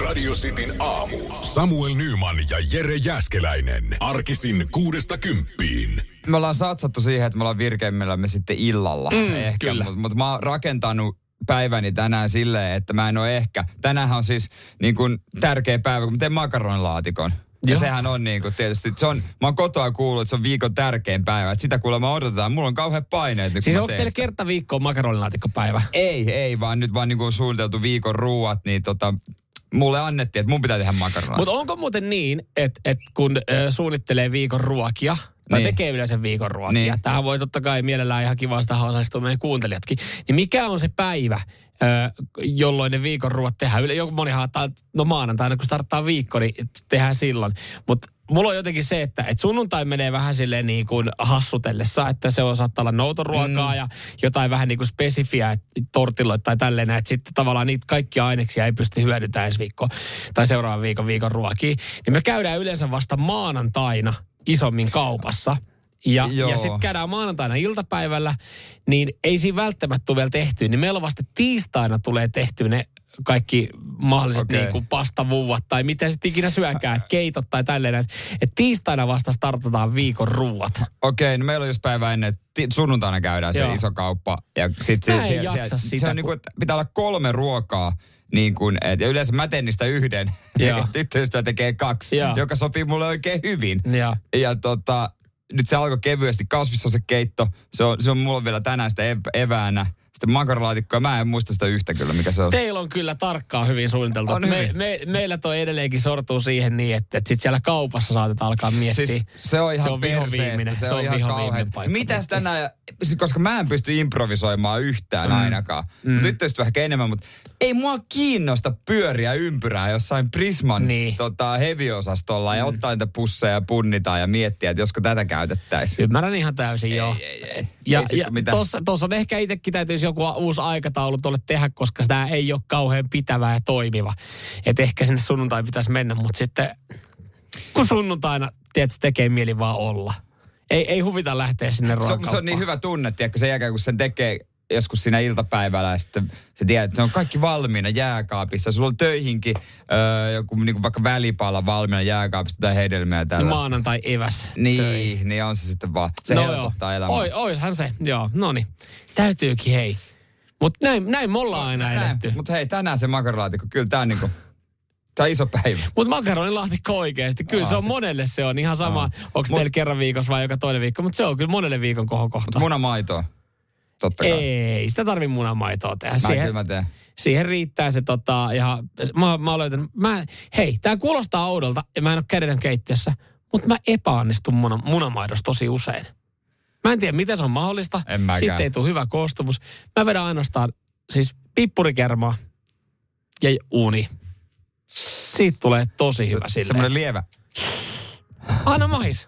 Radio Cityn aamu. Samuel Nyman ja Jere Jäskeläinen. Arkisin kuudesta kymppiin. Me ollaan satsattu siihen, että me ollaan virkeimmillämme sitten illalla Mm, ehkä, kyllä. mutta mut mä oon rakentanut päiväni tänään silleen, että mä en ole ehkä. Tänään on siis niin kuin tärkeä päivä, kun mä teen makaronilaatikon. Ja Joo. sehän on niin kuin tietysti, se on, mä oon kotoa kuullut, että se on viikon tärkein päivä. Että sitä kuulemma odotetaan. Mulla on kauhean paineet nyt, Siis onko teillä kerta viikkoon makaronilaatikkopäivä? Ei, ei, vaan nyt vaan niin kuin suunniteltu viikon ruuat, niin tota, mulle annettiin, että mun pitää tehdä makaronaa. Mutta onko muuten niin, että, että kun ö, suunnittelee viikon ruokia, tai Niin. tekee yleensä viikon ruokia, Niin. tähän voi totta kai mielellään ihan kiva sitä osallistua meidän kuuntelijatkin, niin mikä on se päivä, ö, jolloin ne viikon ruoat tehdään? Yle, joku monihan ajattaa, että no maanantaina, kun starttaa viikko, niin tehdään silloin. Mutta mulla on jotenkin se, että et sunnuntai menee vähän silleen niin kuin hassutellessa, että se on saattaa olla noutoruokaa mm. ja jotain vähän niin kuin spesifiä, tortilloita tai tälleen, että sitten tavallaan niitä kaikkia aineksia ei pysty hyödyntämään ensi viikko tai seuraavan viikon viikon ruokia. Niin me käydään yleensä vasta maanantaina isommin kaupassa. Ja, Joo. ja sitten käydään maanantaina iltapäivällä, niin ei siinä välttämättä tule vielä tehty. Niin meillä vasta tiistaina tulee tehty ne kaikki mahdolliset okay. niin kuin pastavuuvat tai mitä sitten ikinä syökään, että keitot tai tälleen. Että et tiistaina vasta startataan viikon ruuat. Okei, no meillä on just päivä ennen, että sunnuntaina käydään se Joo. iso kauppa. Ja sit Mä se, en se, jaksa se, sitä, se on kun- niin kuin, että pitää olla kolme ruokaa. Niin kuin, et, ja yleensä mä teen niistä yhden. Ja tyttöystävä tekee kaksi, Joo. joka sopii mulle oikein hyvin. Ja Ja tota, nyt se alkoi kevyesti. Kasvissosekeitto, se on, se on mulla vielä tänään sitä ev- eväänä. Sitten makaronilaatikkoa, mä en muista sitä yhtä kyllä, mikä se on. teillä on kyllä tarkkaan hyvin suunniteltu. On me, hyvin. me, meillä toi edelleenkin sortuu siihen niin, että, että sitten siellä kaupassa saatetaan alkaa miettiä. Siis se on ihan Se on vihoviiminen, perseestä, se on ihan vihoviiminen kauhean. paikka Mitäs tänään, siis koska mä en pysty improvisoimaan yhtään mm. ainakaan. Mm. Tyttöystä ehkä enemmän, mutta ei mua kiinnosta pyöriä ympyrää jossain Prisman Niin. tota, heavy-osastolla ja ottaa niitä pusseja ja punnitaan ja miettiä, että josko tätä käytettäisiin. Ymmärrän ihan täysin, joo. Ja, Ei sit ja mitään. tossa, tossa on ehkä itsekin täytyisi joku uusi aikataulu tuolle tehdä, koska tämä ei ole kauhean pitävä ja toimiva. Että ehkä sinne sunnuntai pitäisi mennä, mutta sitten kun sunnuntaina, tiedätkö, tekee mieli vaan olla. Ei, ei huvita lähteä sinne Se on, ruokakauppaan. se on niin hyvä tunne, tiedätkö, sen jälkeen kun sen tekee joskus siinä iltapäivällä ja sitten se tiedät, että se on kaikki valmiina jääkaapissa. Sulla on töihinkin öö, joku niin kuin vaikka välipala valmiina jääkaapista tai hedelmiä ja tällaista. Maanantai eväs. Niin, töihin. niin on se sitten vaan. Se no helpottaa joo. elämää. Oi, oishan se, joo. No niin. Täytyykin, hei. Mutta näin, näin me ollaan aina eletty. Mutta hei, tänään se makaronilaatikko, kyllä tää on niinku, tää on iso päivä. Mutta makaronilaatikko oikeasti. Kyllä Aa, se on se- monelle se on ihan sama, onko Mut- teillä kerran viikossa vai joka toinen viikko. Mutta se on kyllä monelle viikon kohokohta. Munamaitoa. Totta kai. Ei, sitä tarvi munamaitoa tehdä. Mä Siihen, kyllä mä teen. siihen riittää se tota, ja mä, mä oon löytänyt, mä, hei, tää kuulostaa oudolta ja mä en ole kädetön keittiössä, mutta mä epäonnistun muna, munamaidossa tosi usein. Mä en tiedä, miten se on mahdollista. En mäkään. Sitten ei tule hyvä koostumus. Mä vedän ainoastaan siis pippurikermaa ja uuni. Siitä tulee tosi hyvä silleen. Semmoinen lievä. Anna mahis.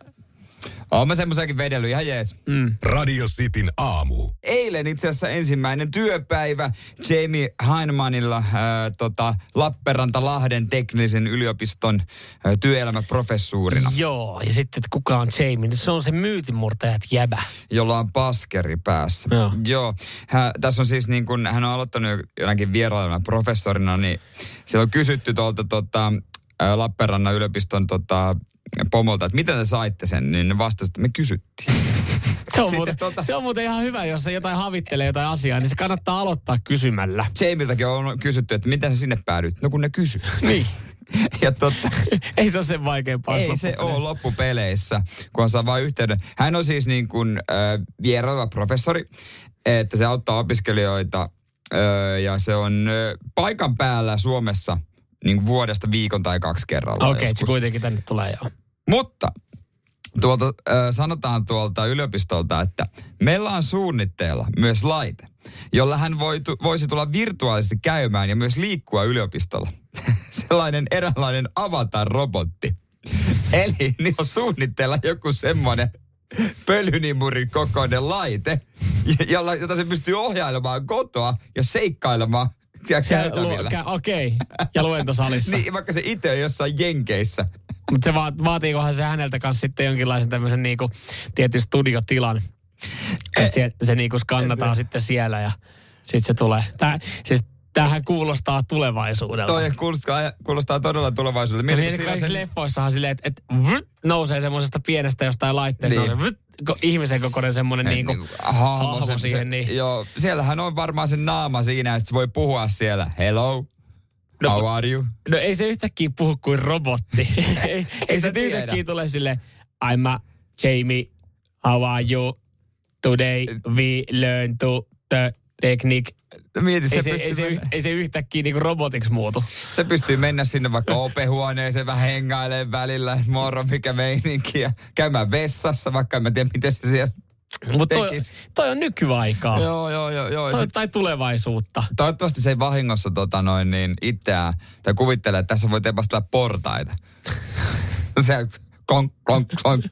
Oon mä semmoisenkin vedellyt ihan jees. Mm. Radio Cityn aamu. Eilen itse asiassa ensimmäinen työpäivä Jamie Heinemanilla äh, tota, Lappeenranta-Lahden teknillisen yliopiston äh, työelämäprofessuurina, Joo, ja sitten, että kuka on Jamie, niin se on se myytinmurtajat jäbä. jolla on paskeri päässä. Joo. Joo. Hän, tässä on siis niin kuin, hän on aloittanut jo jonakin vierailuna professorina, niin siellä on kysytty tuolta tota, ää, Lappeenrannan yliopiston tota, pomolta, että miten te saitte sen, niin ne vastasivat, että me kysyttiin. Se on, muuten, tota- se on muuten ihan hyvä, jos se jotain havittelee jotain asiaa, niin se kannattaa aloittaa kysymällä. Jamiltakin on kysytty, että miten sä sinne päädyit? No kun ne kysy. Niin. ja totta, Ei se ole sen vaikeampaa. ei se ole loppupeleissä, kun saa vain yhteyden. Hän on siis niin kuin äh, vieraileva professori, että se auttaa opiskelijoita äh, ja se on äh, paikan päällä Suomessa niin kuin vuodesta viikon tai kaksi kerralla. Okei, okay, se kuitenkin tänne tulee joo. Mutta tuolta, sanotaan tuolta yliopistolta, että meillä on suunnitteilla myös laite, jolla hän voi, voisi tulla virtuaalisesti käymään ja myös liikkua yliopistolla. Sellainen eräänlainen avatar-robotti. Eli niin on suunnitteilla joku semmoinen pölynimurin kokoinen laite, jolla, jota se pystyy ohjailemaan kotoa ja seikkailemaan tiedätkö, käytävillä. lu- Okei, okay. ja luentosalissa. Niin, vaikka se itse on jossain jenkeissä. Mutta se vaat, vaatiikohan se häneltä kanssa sitten jonkinlaisen tämmöisen niinku, tietyn studiotilan. Että se, se niinku skannataan sitten siellä ja sitten se tulee. Tää, siis Tämähän kuulostaa tulevaisuudelta. Toi kuulostaa, kuulostaa todella tulevaisuudelta. Ja Mieti, niin kun kaikissa siinä leffoissahan silleen, että et, nousee semmoisesta pienestä jostain laitteesta, Niin. niin. Ihmisen kokoinen semmoinen se, niinku, niinku hahmo, hahmo se, siihen. niin. Joo, siellähän on varmaan se naama siinä ja sit se voi puhua siellä. Hello, No, how are you? No ei se yhtäkkiä puhu kuin robotti. ei se yhtäkkiä tule sille I'm a Jamie, how are you? Today we learn to the technique. Mieti, se, Ei se, pystyy ei, se, mennä, yht, ei se yhtäkkiä niinku robotiksi muutu. se pystyy mennä sinne vaikka opehuoneeseen vähän hengailemaan välillä, että moro, mikä meininki. Ja käymään vessassa, vaikka en mä tiedä, miten se siellä Mutta toi, toi on nykyaikaa. Joo, joo, joo. joo. Toi, Sit, tai tulevaisuutta. toivottavasti se ei vahingossa tota noin, niin itseään, tai kuvittele, että tässä voi tepastella portaita. se konk, konk, konk,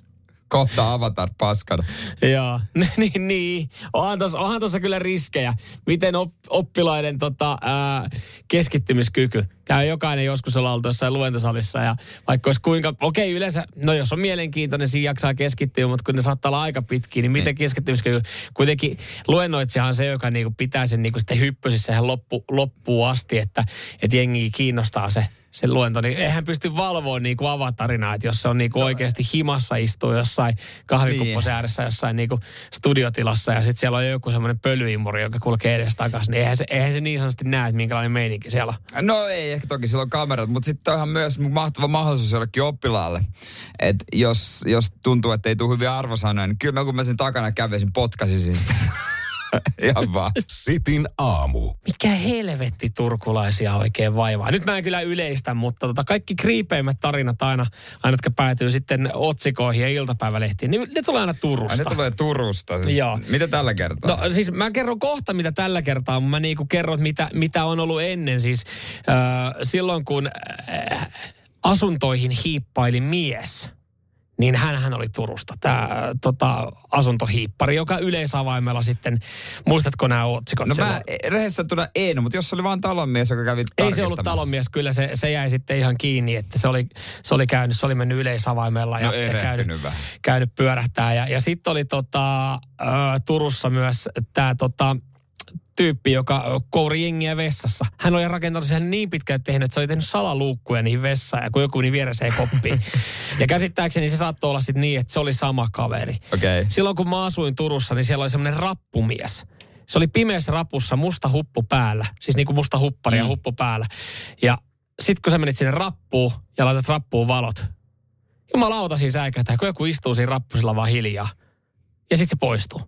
kohta avatar paskana. Joo, niin, niin. Onhan tossa, onhan tossa kyllä riskejä. Miten op, oppilaiden tota, ää, keskittymiskyky. Käy jokainen joskus olla oltu jossain luentosalissa ja vaikka olisi kuinka, okei yleensä, no jos on mielenkiintoinen, siinä jaksaa keskittyä, mutta kun ne saattaa olla aika pitkiä, niin miten keskittymiskyky, kuitenkin luennoitsijahan on se, joka niinku pitää sen niinku sitten hyppysissä ihan loppu, loppuun asti, että, että jengi kiinnostaa se, se luento, niin eihän pysty valvoa niin kuin avatarina, että jos se on niin kuin oikeasti himassa istuu jossain kahvikupposen Niin. ääressä jossain niin kuin studiotilassa ja sitten siellä on joku semmoinen pölyimuri, joka kulkee edes takaisin, niin eihän se, eihän se niin sanotusti näe, että minkälainen meininki siellä on. No ei, ehkä toki sillä on kamerat, mutta sitten onhan myös mahtava mahdollisuus jollekin oppilaalle. Että jos, jos tuntuu, että ei tule hyviä arvosanoja, niin kyllä mä kun mä sen takana kävisin, potkasisin sitä. Ihan vaan. Sitin aamu. Mikä helvetti turkulaisia oikein vaivaa. Nyt mä en kyllä yleistä, mutta tota kaikki kriipeimmät tarinat aina, aina jotka päätyy sitten otsikoihin ja iltapäivälehtiin, niin ne tulee aina Ai Turusta. ne tulee Turusta. Siis Joo. Mitä tällä kertaa? No siis mä kerron kohta, mitä tällä kertaa, mutta mä niinku kerron, mitä, mitä on ollut ennen. Siis äh, silloin, kun äh, asuntoihin hiippaili mies, niin hän oli Turusta. Tämä tota, asuntohiippari, joka yleisavaimella sitten, muistatko nämä otsikot? No mä rehessä tuna en, mutta jos se oli vaan talonmies, joka kävi Ei se ollut talonmies, kyllä se, se jäi sitten ihan kiinni, että se oli, se oli käynyt, se oli mennyt yleisavaimella ja, No ja käynyt, vähän. käynyt pyörähtää. Ja, ja sitten oli tota, ä, Turussa myös tämä tota, tyyppi, joka kouri jengiä vessassa. Hän oli rakentanut sen niin pitkään tehnyt, että se oli tehnyt salaluukkuja niihin vessaan ja kun joku niin viereseen koppiin. ja käsittääkseni se saattoi olla sitten niin, että se oli sama kaveri. Okay. Silloin kun mä asuin Turussa, niin siellä oli semmoinen rappumies. Se oli pimeässä rapussa, musta huppu päällä. Siis niin kuin musta huppari ja Mm. huppu päällä. Ja sit kun sä menit sinne rappuun ja laitat rappuun valot. Jumalauta siinä säikähtää, kun joku istuu siinä rappusilla vaan hiljaa. Ja sit se poistuu.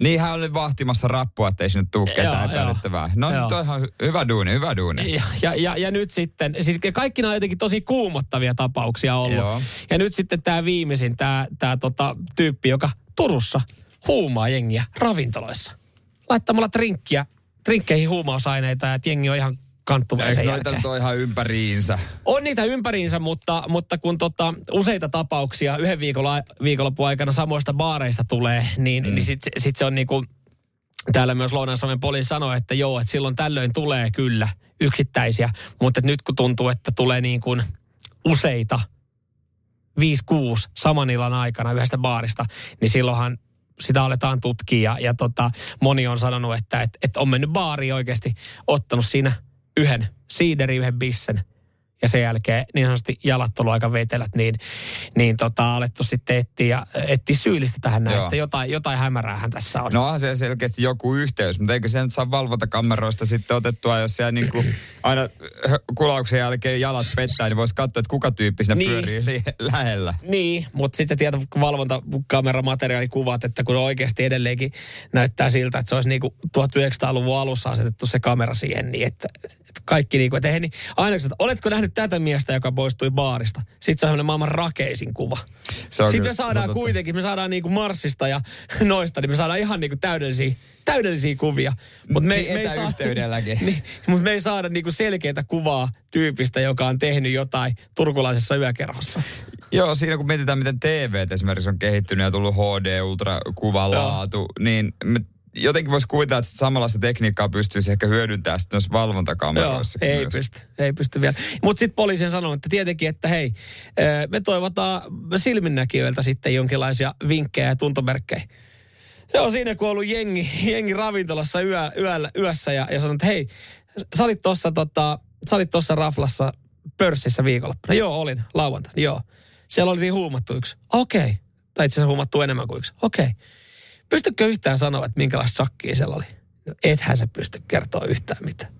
Niin hän oli vahtimassa rappua, ettei sinne tuu ketään epäilyttävää. No Joo. nyt on hy- hyvä duuni, hyvä duuni. Ja, ja, ja, ja nyt sitten, siis kaikki nämä on jotenkin tosi kuumottavia tapauksia ollut. Joo. Ja nyt sitten tämä viimeisin, tämä tää tota, tyyppi, joka Turussa huumaa jengiä ravintoloissa. Laittamalla trinkkiä, trinkkeihin huumausaineita ja että jengi on ihan kanttuvainen Eikö noita nyt ihan ympäriinsä? On niitä ympäriinsä, mutta, mutta kun tota, useita tapauksia yhden viikolla, viikonlopun aikana samoista baareista tulee, niin, mm. niin sitten sit se on niinku, täällä myös Lounais-Suomen poliisi sanoi, että joo, että silloin tällöin tulee kyllä yksittäisiä, mutta nyt kun tuntuu, että tulee niin kuin useita, 5-6 saman illan aikana yhdestä baarista, niin silloinhan sitä aletaan tutkia ja, ja tota, moni on sanonut, että et, et on mennyt baariin oikeasti, ottanut siinä yhden siideri, yhden bissen ja sen jälkeen niin sanotusti jalat ollut aika vetelät, niin, niin tota, alettu sitten etsiä, ja etsiä syyllistä tähän näin, Joo. että jotain, jotain hämäräähän tässä on. No onhan se selkeästi joku yhteys, mutta eikö se nyt saa valvontakameroista sitten otettua, jos siellä niinku aina hö- kulauksen jälkeen jalat pettää, niin voisi katsoa, että kuka tyyppi siinä Niin. pyörii li- lähellä. Niin, mutta sitten se valvontakameramateriaalikuvat, että kun oikeasti edelleenkin näyttää siltä, että se olisi niinku 1900-luvun alussa asetettu se kamera siihen, niin että, että kaikki niinku, että eihän niin, aina että oletko nähnyt tätä miestä, joka poistui baarista? Sitten se on sellainen maailman rakeisin kuva. Sitten kyllä- me saadaan totta. kuitenkin, me saadaan niinku Marsista ja noista, niin me saadaan ihan niinku täydellisiä, täydellisiä kuvia. Mutta me, Niin me, ei saa, niin, mutta me ei saada niinku selkeitä kuvaa tyypistä, joka on tehnyt jotain turkulaisessa yökerhossa. Joo, siinä kun mietitään, miten TV esimerkiksi on kehittynyt ja tullut HD, ultrakuvalaatu, niin me jotenkin voisi kuvitella, että samanlaista tekniikkaa pystyisi ehkä hyödyntämään sitten noissa valvontakameroissa. Joo, ei myös. pysty, ei pysty vielä. Mutta sitten poliisi on sanonut, että tietenkin, että hei, me toivotaan silminnäkijöiltä sitten jonkinlaisia vinkkejä ja tuntomerkkejä. Joo, siinä kun on ollut jengi, jengi ravintolassa yö, yöllä, yössä ja, ja sanonut, että hei, sä olit tossa, tota, sä olit tossa raflassa pörssissä viikonloppuna. Joo, olin. Lauantaina, joo. Siellä oli huumattu yksi. Okei. Okay. Tai itse asiassa huumattu enemmän kuin yksi. Okei. Okay. Pystytkö yhtään sanoa, että minkälaista sakkia siellä oli? No, ethän se pysty kertoa yhtään mitään.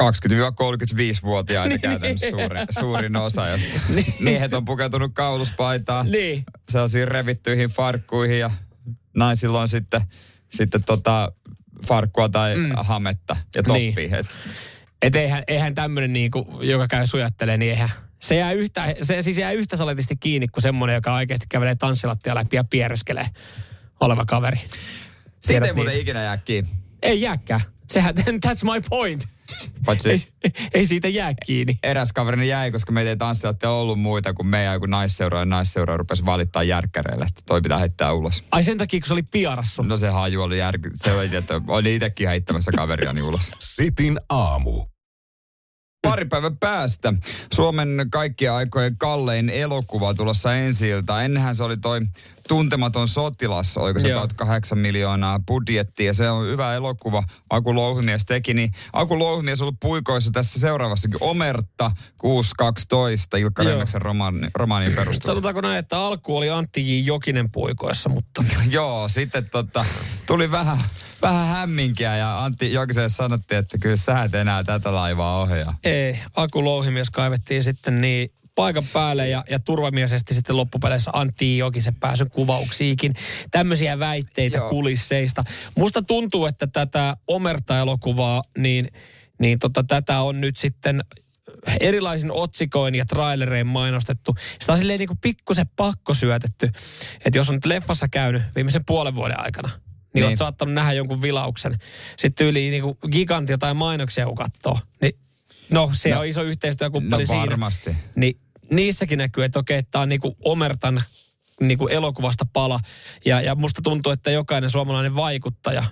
20-35-vuotiaita käytännössä suurin, suurin osa, josta niin. miehet on pukeutunut kauluspaitaan, niin. sellaisiin revittyihin farkkuihin ja naisilla on sitten, sitten tota farkkua tai mm. hametta ja toppi. Niin. Et. Et eihän, eihän tämmöinen, niinku, joka käy sujattelee, niin eihän, se jää yhtä, se siis jää yhtä saletisti kiinni kuin semmoinen, joka oikeasti kävelee tanssilattia läpi ja piereskelee oleva kaveri. Siitä ei muuten ikinä jää kiinni. Ei jääkään. Sehän, that's my point. Paitsi ei, ei, siitä jää kiinni. Eräs kaverini jäi, koska meitä ei tanssilatte ollut muita kuin meidän joku naisseura ja naisseura rupesi valittaa järkkäreille, että toi pitää heittää ulos. Ai sen takia, kun se oli piarassu? No se haju oli järky. Se oli, että oli itsekin heittämässä kaveriani ulos. Sitin aamu. Pari päivän päästä. Suomen kaikkien aikojen kallein elokuva tulossa ensi Ennenhän se oli toi Tuntematon sotilas, oiko se about 8 miljoonaa budjettia. Se on hyvä elokuva. Aku Louhimies teki, niin Aku Louhimies on ollut puikoissa tässä seuraavassakin. Omerta 612, Ilkka Remmeksen romaani, romaanin perusteella. Sanotaanko näin, että alku oli Antti J. Jokinen puikoissa, mutta... Joo, sitten tota, tuli vähän, vähän hämminkiä ja Antti Jokisen sanottiin, että kyllä sä et enää tätä laivaa ohjaa. Ei, Aku Louhimies kaivettiin sitten niin paikan päälle ja, ja turvamiesesti sitten loppupeleissä Antti Jokisen pääsyn kuvauksiikin. Tämmöisiä väitteitä Joo. kulisseista. Musta tuntuu, että tätä Omerta-elokuvaa, niin, niin tota, tätä on nyt sitten erilaisin otsikoin ja trailerein mainostettu. Sitä on silleen niin kuin pikkusen pakko syötetty. Että jos on nyt leffassa käynyt viimeisen puolen vuoden aikana, niin, niin. olet saattanut nähdä jonkun vilauksen. Sitten yli niin kuin gigantti jotain mainoksia kun katsoo, niin No, se no, on iso yhteistyökumppani no, varmasti. siinä. Niin niissäkin näkyy, että okei, tämä on niinku Omertan niinku elokuvasta pala. Ja, ja musta tuntuu, että jokainen suomalainen vaikuttaja,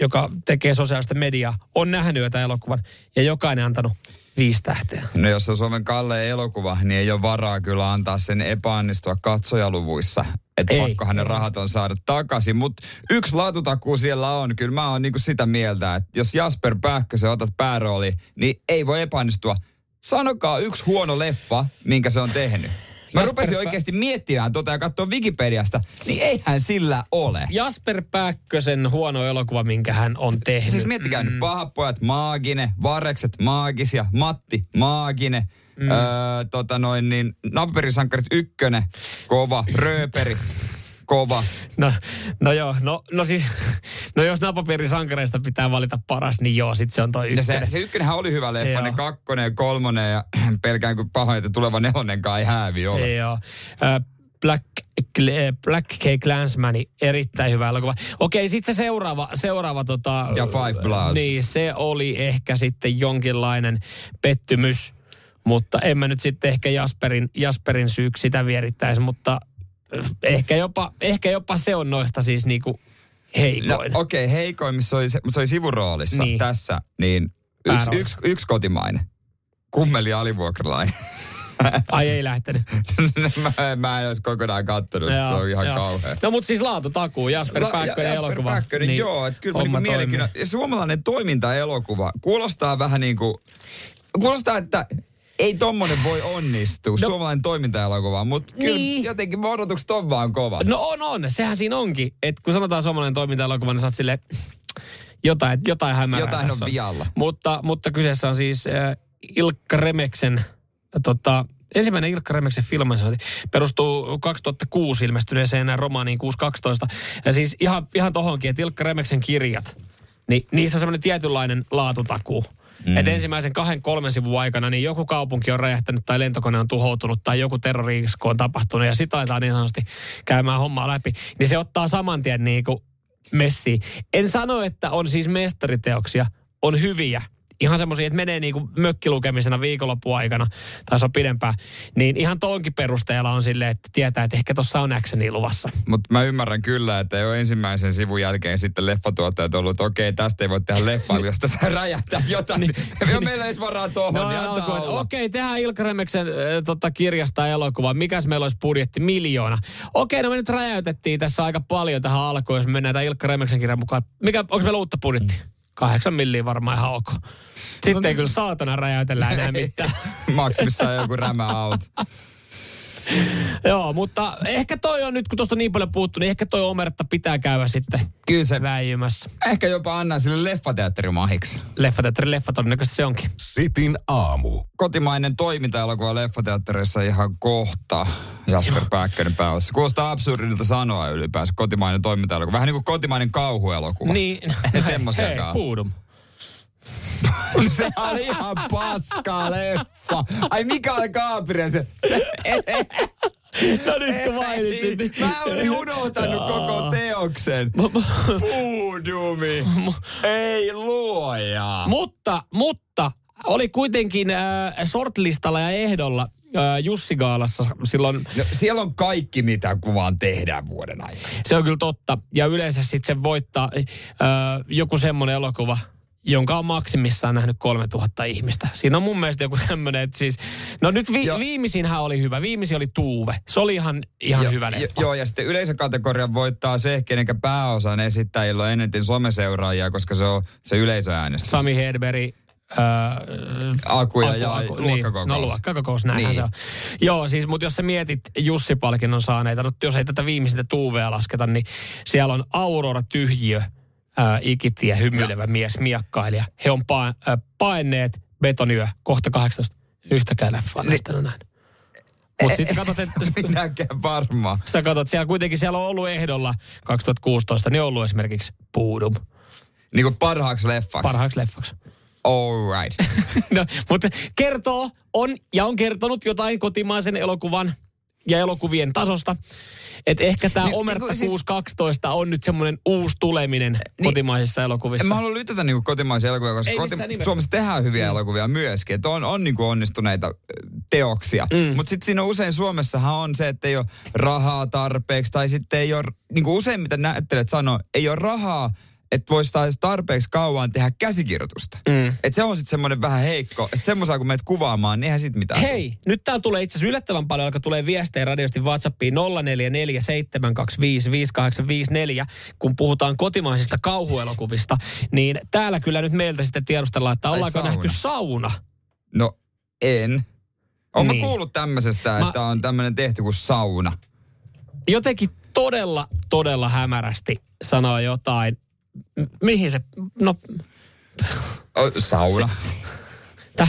joka tekee sosiaalista mediaa, on nähnyt jotain elokuvan. Ja jokainen antanut viisi tähteä. No jos on Suomen kalle elokuva, niin ei ole varaa kyllä antaa sen epäonnistua katsojaluvuissa. Että pakkohan ne rahat on saada takaisin. Mutta yksi laatutakuu siellä on. Kyllä mä oon niinku sitä mieltä, että jos Jasper Pähkösen otat päärooli, niin ei voi epäonnistua – sanokaa yksi huono leffa, minkä se on tehnyt. Mä Jasper rupesin oikeasti miettimään tuota ja katsoa Wikipediasta, niin eihän sillä ole. Jasper Päkkösen huono elokuva, minkä hän on tehnyt. Siis miettikää mm. nyt, pojat maagine, Varekset maagisia, Matti maagine, mm. öö, tota noin niin, Napperisankarit ykkönen, kova, Rööperi, kova. No, no joo, no, no siis, no jos napapiirisankareista pitää valita paras, niin joo, sit se on toi ykkönen. No se, se ykkönenhän oli hyvä leffa, ne kakkonen ja kolmonen ja pelkään kuin pahoin, että tuleva nelonenkaan ei häävi ole. Joo. Black, Black K. Clansman, erittäin hyvä elokuva. Okei, sitten se seuraava, seuraava tota, ja Five Bloods. Niin, se oli ehkä sitten jonkinlainen pettymys. Mutta en mä nyt sitten ehkä Jasperin, Jasperin syyksi sitä vierittäisi, mutta ehkä jopa, ehkä jopa se on noista siis niinku heikoin. No, okei, okay, heikoin, missä oli, mutta se oli sivuroolissa niin. tässä, niin yksi, yksi, yksi kotimainen. Kummeli alivuokralainen. Ai ei lähtenyt. mä, mä en olisi kokonaan kattonut, se on ihan joo. kauhea. No mutta siis laatu takuu, Jasper La, Pääkkönen ja, elokuva. Päkkönen, niin, joo, että kyllä niinku mielenkiintoinen. Suomalainen toimintaelokuva kuulostaa vähän niin kuin, kuulostaa, että ei tommonen voi onnistua, no, suomalainen toimintaelokuva, mutta kyllä niin. jotenkin odotukset on vaan kovat. No on, on. Sehän siinä onkin. Että kun sanotaan suomalainen toimintaelokuva, niin sä oot silleen, jotain, jotain hämärää Jotain on vialla. Mutta, mutta kyseessä on siis äh, Ilkka Remeksen, tota, ensimmäinen Ilkka Remeksen filmi perustuu 2006 ilmestyneeseen romaaniin 612. Ja siis ihan, ihan tohonkin, että Ilkka Remeksen kirjat, niin niissä on semmoinen tietynlainen laatutakuu. Mm. Että ensimmäisen kahden, kolmen sivun aikana niin joku kaupunki on räjähtänyt tai lentokone on tuhoutunut tai joku terroriisko on tapahtunut ja sitä aletaan niin sanotusti käymään hommaa läpi. Niin se ottaa saman tien niin kuin messiin. En sano, että on siis mestariteoksia, on hyviä ihan semmoisia, että menee niinku mökkilukemisena viikonloppuaikana, tai se on pidempään, niin ihan tonkin perusteella on silleen, että tietää, että ehkä tuossa on actionia luvassa. Mutta mä ymmärrän kyllä, että jo ensimmäisen sivun jälkeen sitten leffatuottajat on ollut, että okei, tästä ei voi tehdä leffa, jos tässä räjähtää jotain, niin, niin meillä ei varaa tuohon, no, niin antaa Okei, tehdään Ilkka Remeksen äh, tota, kirjasta elokuva. Mikäs meillä olisi budjetti? Miljoona. Okei, no me nyt räjäytettiin tässä aika paljon tähän alkuun, jos me mennään tämän Ilkka Remeksen kirjan mukaan. Mikä, onko meillä uutta budjettia? Kahdeksan milliä varmaan ihan ok. Sitten ei kyllä saatana räjäytellä enää mitään. Maksimissaan joku rämä auto. Joo, mutta ehkä toi on nyt, kun tuosta niin paljon puhuttu, niin ehkä toi omerta pitää käydä sitten Kyllä se väijymässä. ehkä jopa annan sille leffateatterimahiksi. Leffateatteri leffa todennäköisesti se onkin. Sitin aamu. Kotimainen toiminta-elokuva leffateatterissa ihan kohta. Jasper Pääkkönen päässä. Kuulostaa absurdilta sanoa ylipäänsä kotimainen toiminta-elokuva. Vähän niin kuin kotimainen kauhuelokuva. Niin. Semmoisiakaan. Hei, puudum. Se oli ihan paska leffa. Ai Mikael Gabriel se. No nyt kun mainitsit, niin... Mä olin unohtanut koko teoksen. Puudumi. Ei luoja. Mutta, mutta oli kuitenkin äh, shortlistalla ja ehdolla äh, Jussi Gaalassa silloin. No, siellä on kaikki, mitä kuvaan tehdään vuoden aikana. Se on kyllä totta. Ja yleensä sitten se voittaa äh, joku semmoinen elokuva, jonka on maksimissaan nähnyt 3000 ihmistä. Siinä on mun mielestä joku semmoinen, että siis... No nyt vi, viimeisinhän oli hyvä. Viimeisin oli Tuuve. Se oli ihan, ihan Jo- hyvä jo-. Joo, ja sitten yleisökategorian voittaa se, kenenkä pääosan esittäjillä on eniten someseuraajia, koska se on se yleisöäänestys. Sami Hedberg, äh, Aku ja, ja Aku- luokkakokous. Niin, no luokkakokous, näinhän Niin. se on. Joo, siis, mutta jos sä mietit Jussi-palkinnon saaneita, no, jos ei tätä viimeisintä tuuvea lasketa, niin siellä on Aurora Tyhjiö, ää, ikitie, hymyilevä mies, miakkailija. He on pa- ää, paenneet betonyö kohta 18. Yhtäkään leffaa näistä on nähnyt. Mutta sitten sä katsot, että Minäkään varmaan. sä katsot, siellä kuitenkin siellä on ollut ehdolla 2016, niin on ollut esimerkiksi Puudum Niin kuin parhaaksi leffaksi. parhaaksi leffaksi. All right. No, mutta kertoo, on ja on kertonut jotain kotimaisen elokuvan ja elokuvien tasosta. Että ehkä tämä Niin, Omerta niin, siis- 612 on nyt semmoinen uusi tuleminen niin, kotimaisissa elokuvissa. En mä halua lytätä niinku kotimaisia elokuvia, koska Ei koti-. Suomessa tehdään hyviä mm. elokuvia myöskin. Että on, on niinku onnistuneita teoksia. Mm. Mutta sitten siinä on usein Suomessahan on se, että ei ole rahaa tarpeeksi. Tai sitten ei ole, niinku usein mitä näyttelijät sanoo, ei ole rahaa, että voisi taas tarpeeksi kauan tehdä käsikirjoitusta. Mm. Että se on sitten semmoinen vähän heikko. Sitten semmoisia, kun menet kuvaamaan, niin eihän sit mitään. Hei, nyt täällä tulee itse asiassa yllättävän paljon, alkaa tulee viestejä radiosti WhatsAppiin 0447255854, kun puhutaan kotimaisista kauhuelokuvista, niin täällä kyllä nyt meiltä sitten tiedustellaan, että ollaanko sauna. nähty sauna. No, en. Olen niin. kuullut tämmöisestä, Mä- että on tämmöinen tehty kuin sauna. Jotenkin todella, todella hämärästi sanoa jotain. Mihin se, no sauna. Tämä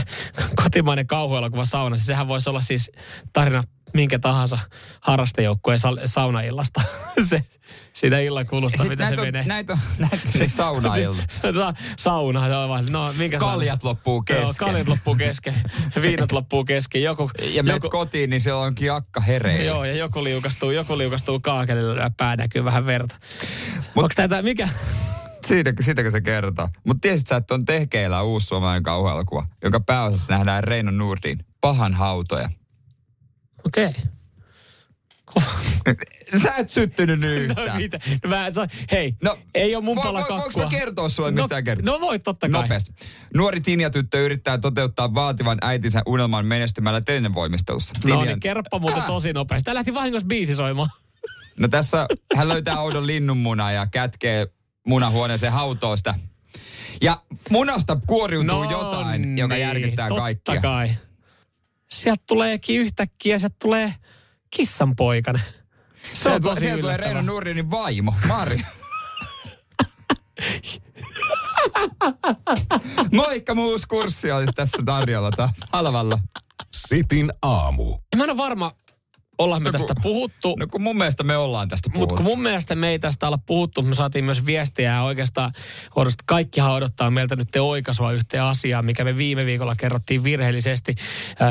kotimainen kauhuelokuva sauna, siis sehän voisi olla siis tarina minkä tahansa harrastejoukkueen sa- saunaillasta. se, siitä illan kulusta, Sitten mitä se on, menee. näitä on, näitä on se saunailta. Se sa- sauna, se on vaan, no minkä sauna? Kaljat loppuu Joo, kesken. kaljat loppuu kesken, viinat loppuu kesken, joku, Ja menet joku, kotiin, niin siellä onkin akka hereillä. Joo, ja joku liukastuu, joku liukastuu kaakelilla ja pää näkyy vähän verta. Mut, Onko tämä mikä? Siitä, siitäkö se kertoo. Mutta tiesit sä, että on tehkeillä uusi suomalainen kauhuelokuva, jonka pääosassa nähdään Reino Nurdin pahan hautoja. Okei. Sä et syttynyt nyt No yhtään. mitä? No, mä, sa, hei, no, ei ole mun pala kakkua. Voinko mä kertoa sulle, mistä no, no, kertoo? No voit totta kai. Nopeasti. Nuori Tinja-tyttö yrittää toteuttaa vaativan äitinsä unelman menestymällä televoimistelussa. No Tinjan- niin, kerropa muuten Ää. tosi nopeasti. Tää lähti vahingossa biisi soimaan. No tässä hän löytää oudon linnunmunan ja kätkee munahuoneeseen hautoo sitä. Ja munasta kuoriutuu no, jotain, joka järkyttää totta kaikkia. kai. Sieltä tuleekin yhtäkkiä, sieltä tulee kissanpoikainen. Se on tosi sieltä tulee Reino. Nurinin vaimo, Mari. Moikka, muus kurssi olisi tässä tarjolla taas halvalla. Sitin aamu. Mä en ole varma, ollaan me No kun- tästä puhuttu. No kun mun mielestä me ollaan tästä Mutta puhuttu. kun mun mielestä me ei tästä olla puhuttu, me saatiin myös viestiä ja oikeastaan odosta, kaikkihan odottaa meiltä nyt te oikaisua yhteen asiaan, mikä me viime viikolla kerrottiin virheellisesti.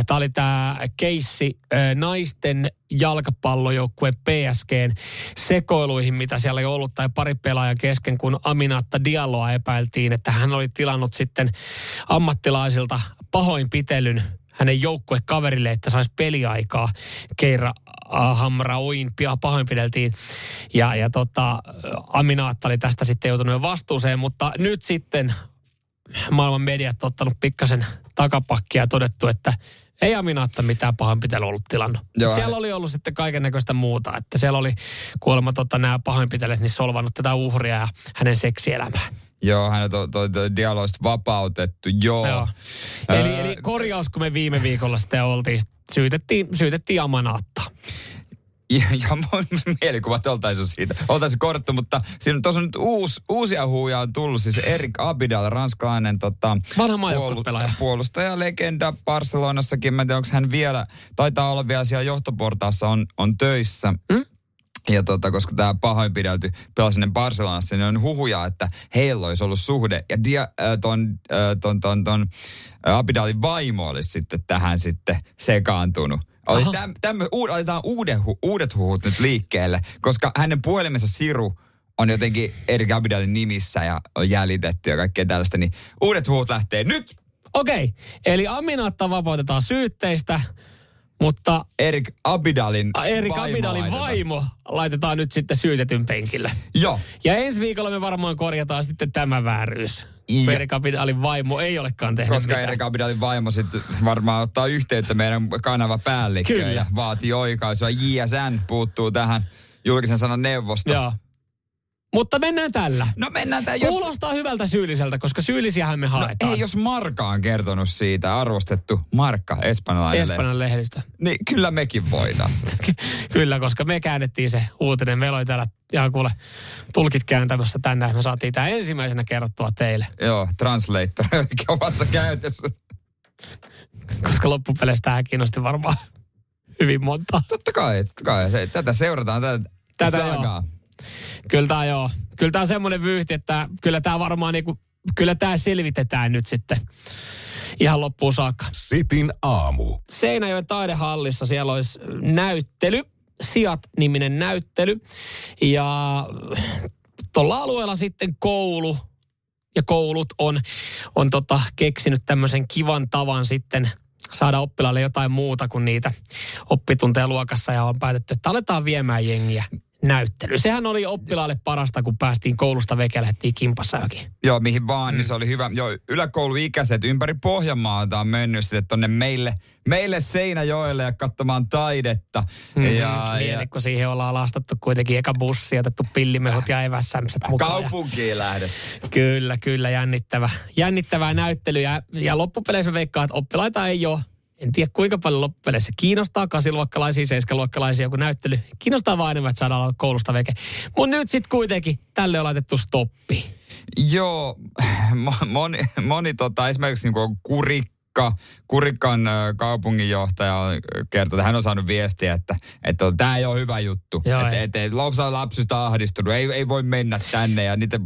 Tämä oli tämä keissi äh, naisten jalkapallojoukkue PSGn sekoiluihin, mitä siellä oli ollut, tai pari pelaajan kesken, kun Aminatta Dialloa epäiltiin, että hän oli tilannut sitten ammattilaisilta pahoinpitelyn hänen joukkuekaverille, että saisi peliaikaa. Keira äh, Hamraoin pia- pahoinpideltiin. Ja, ja tota, Aminaatta oli tästä sitten joutunut jo vastuuseen, mutta nyt sitten maailman mediat ottanut pikkasen takapakkia ja todettu, että ei Aminaatta mitään pahoinpitelyä ollut tilannut. Joo, siellä oli ollut sitten kaiken näköistä muuta. Että siellä oli kuulemma tota, nämä pahoinpitelijät niin solvannut tätä uhria ja hänen seksielämää. Joo, hänet on toi, toi dialoista vapautettu, joo. Joo. Öö, Eli, eli korjaus, kun me viime viikolla sitten oltiin, syytettiin, syytettiin Amanaatta. Ja, ja mun mielikuvat oltaisiin siitä, oltaisiin korjattu, mutta siinä tuossa on nyt uusi, uusia huuja on tullut, siis Erik Abidal, ranskalainen tota, maajoukkuepelaaja. puolustaja, legenda Barcelonassakin, mä en tiedä, onko hän vielä, taitaa olla vielä siellä johtoportaassa, on, on töissä. Mm? Ja tota, koska tämä pahoinpidelty pelasi Barcelonassa, niin on huhuja, että heillä olisi ollut suhde. Ja dia, äh, ton, äh, ton, ton, ton äh, Abidalin vaimo olisi sitten tähän sitten sekaantunut. Oli täm, tämmö, uud, otetaan uudet, uudet huhut nyt liikkeelle, koska hänen puhelimensa Siru on jotenkin Erik Abidalin nimissä ja on jäljitetty ja kaikkea tällaista, niin uudet huhut lähtee nyt. Okei, eli Amanaatta vapautetaan syytteistä, mutta Erik Abidalin Erik vaimo Abidalin laitetaan. vaimo laitetaan nyt sitten syytetyn penkille. Joo. Ja ensi viikolla me varmaan korjataan sitten tämä vääryys. Ja- Erik Abidalin vaimo ei olekaan tehnyt Koska mitään. Erik Abidalin vaimo sitten varmaan ottaa yhteyttä meidän kanava päällikköön Kyllä. ja vaatii oikaisua. JSN puuttuu tähän julkisen sanan neuvostoon. Joo. Mutta mennään tällä. No mennään tää, jos... Kuulostaa hyvältä syylliseltä, koska syyllisiähän me No, haetaan. ei, jos Marka on kertonut siitä, arvostettu Markka, espanjalainen. Espanjan lehdistä. Niin kyllä mekin voidaan. Kyllä, koska me käännettiin se uutinen. Meillä oli täällä ihan kuule tulkit kääntämässä tänne. Me saatiin tämä ensimmäisenä kerrottua teille. Joo, translator omassa käytössä. Koska loppupeleissä tähän kiinnosti varmaan hyvin monta. Totta kai, totta kai. Tätä seurataan, tätä, Tätä sagaa. Kyllä tämä joo. Kyllä tämä on semmoinen vyyhti, että kyllä tämä varmaan niinku, kyllä tämä selvitetään nyt sitten ihan loppuun saakka. Sitin aamu. Seinäjoen taidehallissa siellä olisi näyttely, Siat-niminen näyttely. Ja tuolla alueella sitten koulu ja koulut on, on tota, keksinyt tämmöisen kivan tavan sitten saada oppilaille jotain muuta kuin niitä oppitunteja luokassa ja on päätetty, että aletaan viemään jengiä näyttely. Sehän oli oppilaille parasta, kun päästiin koulusta veke ja lähdettiin kimpassa jokin. Joo, mihin vaan, mm. niin se oli hyvä. Joo, yläkouluikäiset ympäri Pohjanmaata on mennyt sitten tonne meille, meille Seinäjoelle ja katsomaan taidetta. Mm, Ja, Mieti, ja kun siihen ollaan lastattu kuitenkin eka bussi, otettu pillimehut ja evässämset mukaan. Ja kaupunkiin lähdet. Kyllä, kyllä, jännittävä. Jännittävää näyttelyä. Ja loppupeleissä mä veikkaan, että oppilaita ei ole. En tiedä kuinka paljon loppupeleissä kiinnostaa kasiluokkalaisia, seiskaluokkalaisia joku näyttely. Kiinnostaa vaan enemmän, että saadaan koulusta veke. Mutta nyt sitten kuitenkin tälle on laitettu stoppi. Joo, mo- moni, moni tota, esimerkiksi niin Kurikka, Kurikan ö, kaupunginjohtaja on kertoi, että hän on saanut viestiä, että, että tämä ei ole hyvä juttu. Joo, että ei. et, et, lapsa on lapsista ahdistunut, ei, ei voi mennä tänne ja niitä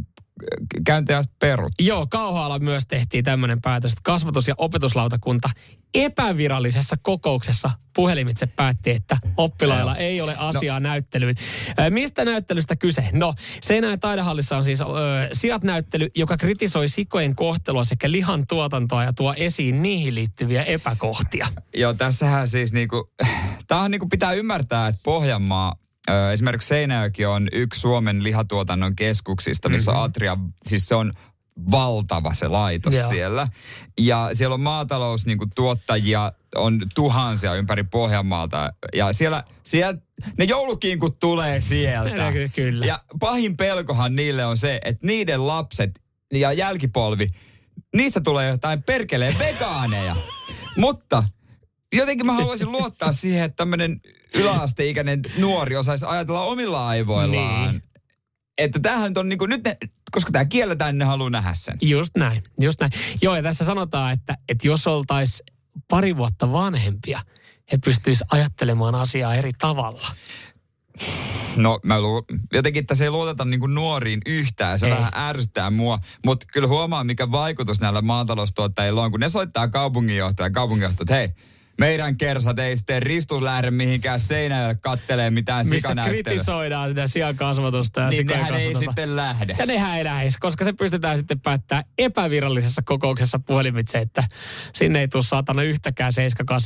käyntejä perut. Joo, Kauhaalla myös tehtiin tämmöinen päätös, että kasvatus- ja opetuslautakunta epävirallisessa kokouksessa puhelimitse päätti, että oppilailla ei ole asiaa no. näyttelyyn. Mistä näyttelystä kyse? No, Seinäjoen taidehallissa on siis ö, sijat-näyttely, joka kritisoi sikojen kohtelua sekä lihan tuotantoa ja tuo esiin niihin liittyviä epäkohtia. Joo, tässähän siis niinku, tämähän niinku pitää ymmärtää, että Pohjanmaa, esimerkiksi Seinäjoki on yksi Suomen lihatuotannon keskuksista, missä mm-hmm. Atria, siis se on valtava se laitos Joo. Joo. siellä. Ja siellä on maatalous niinku tuottajia, on tuhansia ympäri Pohjanmaalta. Ja siellä, siellä ne joulukinkut tulee sieltä. Ky- kyllä. Ja pahin pelkohan niille on se, että niiden lapset ja jälkipolvi, niistä tulee jotain perkeleen vegaaneja. Mutta jotenkin mä haluaisin luottaa siihen, että tämmöinen yläasteikäinen nuori osaisi ajatella omilla aivoillaan. Niin. Että tämähän on niinku, nyt ne, koska tämä kielletään, niin ne haluaa nähdä sen. Just näin, just näin. Joo, ja tässä sanotaan, että, että jos oltaisiin pari vuotta vanhempia, he pystyisivät ajattelemaan asiaa eri tavalla. No mä lu- jotenkin tässä ei luoteta niinku nuoriin yhtään, se Ei. vähän ärsyttää mua. Mutta kyllä huomaa, mikä vaikutus näillä maataloustuottajilla on, kun ne soittaa kaupunginjohtaja, kaupunginjohtaja, että hei, meidän kersat ei sitten ristus lähde mihinkään seinälle kattelee mitään Missä sikanäyttelyä. kritisoidaan sitä siankasvatusta ja Niin nehän ei kasvatusta. sitten lähde. Ja nehän ei lähes, koska se pystytään sitten päättämään epävirallisessa kokouksessa puhelimitse, että sinne ei tule saatana yhtäkään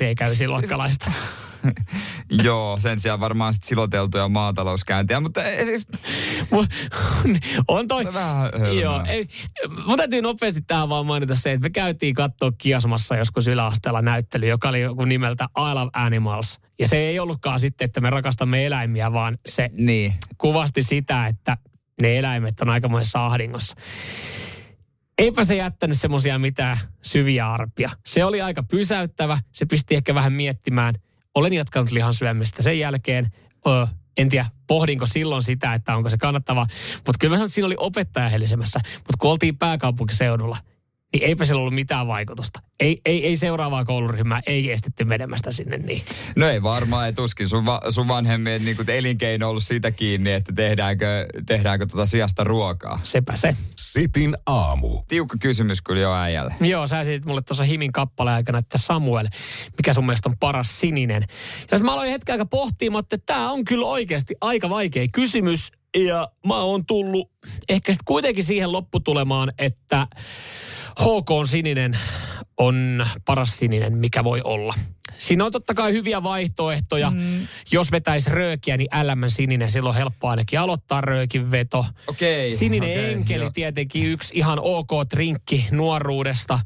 7-8 eikä ysiluokkalaista. Joo, sen sijaan varmaan sitten siloteltuja maatalouskäyntiä, mutta ei, siis on toi... vähän. Joo, ei, mun täytyy nopeasti tähän vaan mainita se, että me käytiin katsoa Kiasmassa joskus yläasteella näyttely, joka oli joku nimeltä I Love Animals. Ja se ei ollutkaan sitten, että me rakastamme eläimiä, vaan se Niin. kuvasti sitä, että ne eläimet on aikamoisessa ahdingossa. Eipä se jättänyt semmoisia mitään syviä arpia. Se oli aika pysäyttävä. Se pisti ehkä vähän miettimään. Olen jatkanut lihan syömistä sen jälkeen. Öö, en tiedä, pohdinko silloin sitä, että onko se kannattavaa. Mutta kyllä mä sanon, että siinä oli opettaja helisemässä. Mutta kun oltiin pääkaupunkiseudulla, niin eipä sillä ollut mitään vaikutusta. Ei, ei, ei seuraavaa kouluryhmää, ei estetty menemästä sinne niin. No ei varmaan, ei tuskin sun, va, sun vanhemmien niin kuin elinkeino ollut siitä kiinni, että tehdäänkö, tehdäänkö tota sijasta ruokaa. Sepä se. Sitin aamu. Tiukka kysymys kyllä jo äijälle. Joo, sä esitit mulle tuossa Himin kappaleen aikana, että Samuel, mikä sun mielestä on paras sininen. Ja jos mä aloin hetken aika pohtimaan, että tämä on kyllä oikeasti aika vaikea kysymys. Ja mä oon tullut ehkä sitten kuitenkin siihen lopputulemaan, että HK on sininen on paras sininen, mikä voi olla. Siinä on totta kai hyviä vaihtoehtoja. Mm. Jos vetäisi röökiä, niin LM sininen, silloin on helppo ainakin aloittaa röökin veto. Okei. Sininen okei, enkeli joo. tietenkin yksi ihan ok trinkki nuoruudesta.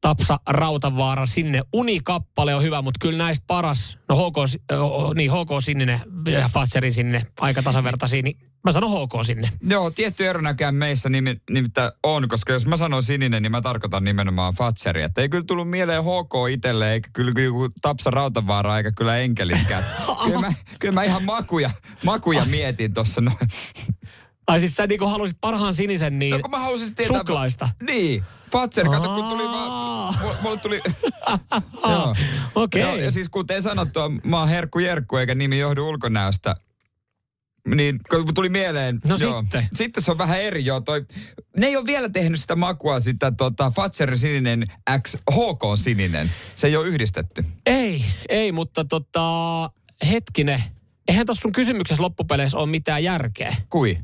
Tapsa Rautavaara sinne. Unikappale on hyvä, mutta kyllä näistä paras, no HK, oh, niin HK sininen ja Fatserin sininen aika tasavertaisia, niin mä sanon HK sinne. Joo, tietty ero näköjään meissä nimi, nimittäin on, koska jos mä sanon sininen, niin mä tarkoitan nimenomaan Fatseria. Että ei kyllä tullut mieleen HK itselle, eikä kyllä joku Tapsa Rautavaara, eikä kyllä Enkeliskään. kyllä, mä, kyllä mä ihan makuja, makuja mietin tuossa. No. Ai siis sä niinku halusit parhaan sinisen niin no kun mä halusin tietää... suklaista. Niin. Fatser, kato kun tuli vaan... Aa. Mulle tuli... Joo. Okei. Joo, ja siis kuten sanottua, mä oon Herkku Jerkku, eikä nimi johdu ulkonäöstä. Niin, kun tuli mieleen. No sitten. Sitten se on vähän eri, joo. Toi, ne ei ole vielä tehnyt sitä makua, sitä tota, Fatser sininen X HK sininen. Se ei ole yhdistetty. Ei, ei, mutta tota, hetkinen. Eihän tuossa sun kysymyksessä loppupeleissä ole mitään järkeä. Kui?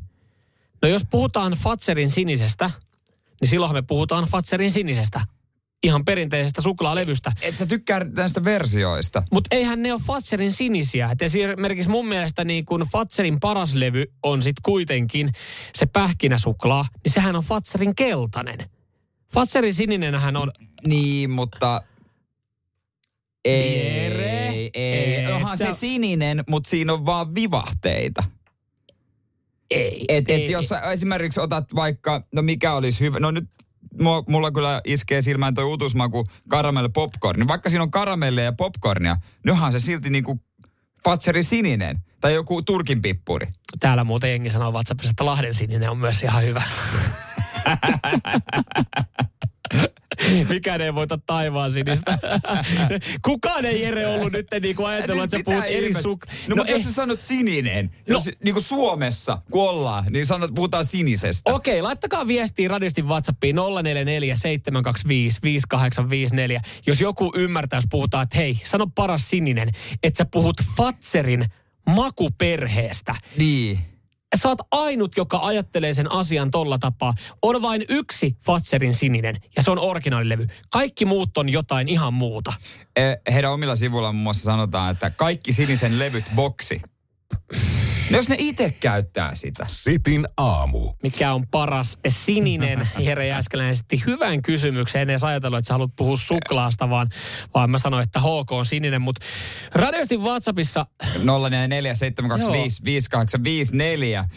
No jos puhutaan Fatserin sinisestä, niin silloinhan me puhutaan Fatserin sinisestä. Ihan perinteisestä suklaalevystä. Et sä tykkää näistä versioista. Mutta eihän ne ole Fatserin sinisiä. Et esimerkiksi mun mielestä niin kun Fatserin paras levy on sitten kuitenkin se pähkinäsuklaa, niin sehän on Fatserin keltainen. Fatserin sininenhän on Niin, mutta... Ei, Jere, ei. et Onhan sä- se sininen, mutta siinä on vaan vivahteita. Ei. Et, et ei, jos sä esimerkiksi otat vaikka, no mikä olisi hyvä, no nyt mulla, mulla kyllä iskee silmään toi utusmaku karamelli popcorn. Niin vaikka siinä on karamellia ja popcornia, niin onhan se silti niinku Fatseri sininen tai joku turkin pippuri. Täällä muuten jengi sanoo WhatsAppissa, että Lahden sininen on myös ihan hyvä. Mikään ei voita taivaan sinistä. Kukaan ei Jere ollut nyt niin kuin ajatellut, että sä puhut eri suk... No, mutta eh, jos sä sanot sininen, No. jos niinku Suomessa kun ollaan, niin sanot, puhutaan sinisestä. Okei, laittakaa viestiä radistin WhatsAppiin 044 725 5854. Jos joku ymmärtää, jos puhutaan, että hei, sano paras sininen, että sä puhut Fatserin makuperheestä. Niin. Sä oot ainut, joka ajattelee sen asian tolla tapaa. On vain yksi Fatserin sininen, ja se on originaalilevy. Kaikki muut on jotain ihan muuta. Eh, Heidän omilla sivuilla muun muassa sanotaan, että kaikki sinisen levyt boksi. No jos ne itse käyttää sitä. Sitin aamu. Mikä on paras sininen? Jere Jääskeläinen esitti hyvän kysymyksen. En edes ajatellut, että sä haluat puhua suklaasta, vaan, vaan mä sanoin, että HK on sininen. Mutta radioistin WhatsAppissa, 0447255854.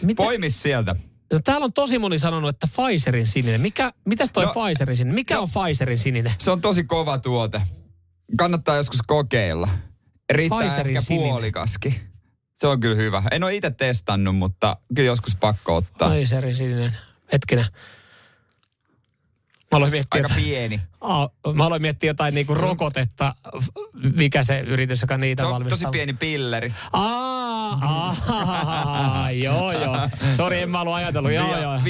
Mitä? Poimis sieltä. no täällä on tosi moni sanonut, että Pfizerin sininen. Mikä, mitäs toi No, Pfizerin sininen? Mikä on Pfizerin sininen? Se on tosi kova tuote. Kannattaa joskus kokeilla. Riittää Pfizerin ehkä sininen. puolikaskin. Se on kyllä hyvä. En ole itse testannut, mutta kyllä joskus pakko ottaa. Pfizerin sininen. Hetkinen. Mä aloin miettiä, Aika että, pieni. Aa, mä aloin miettiä jotain niinku rokotetta. Mikä se yritys, joka niitä Se on valmistaa? tosi pieni pilleri. Aa, aa, joo, joo. Sori, en mä ollut ajatellut. Joo, Via- joo.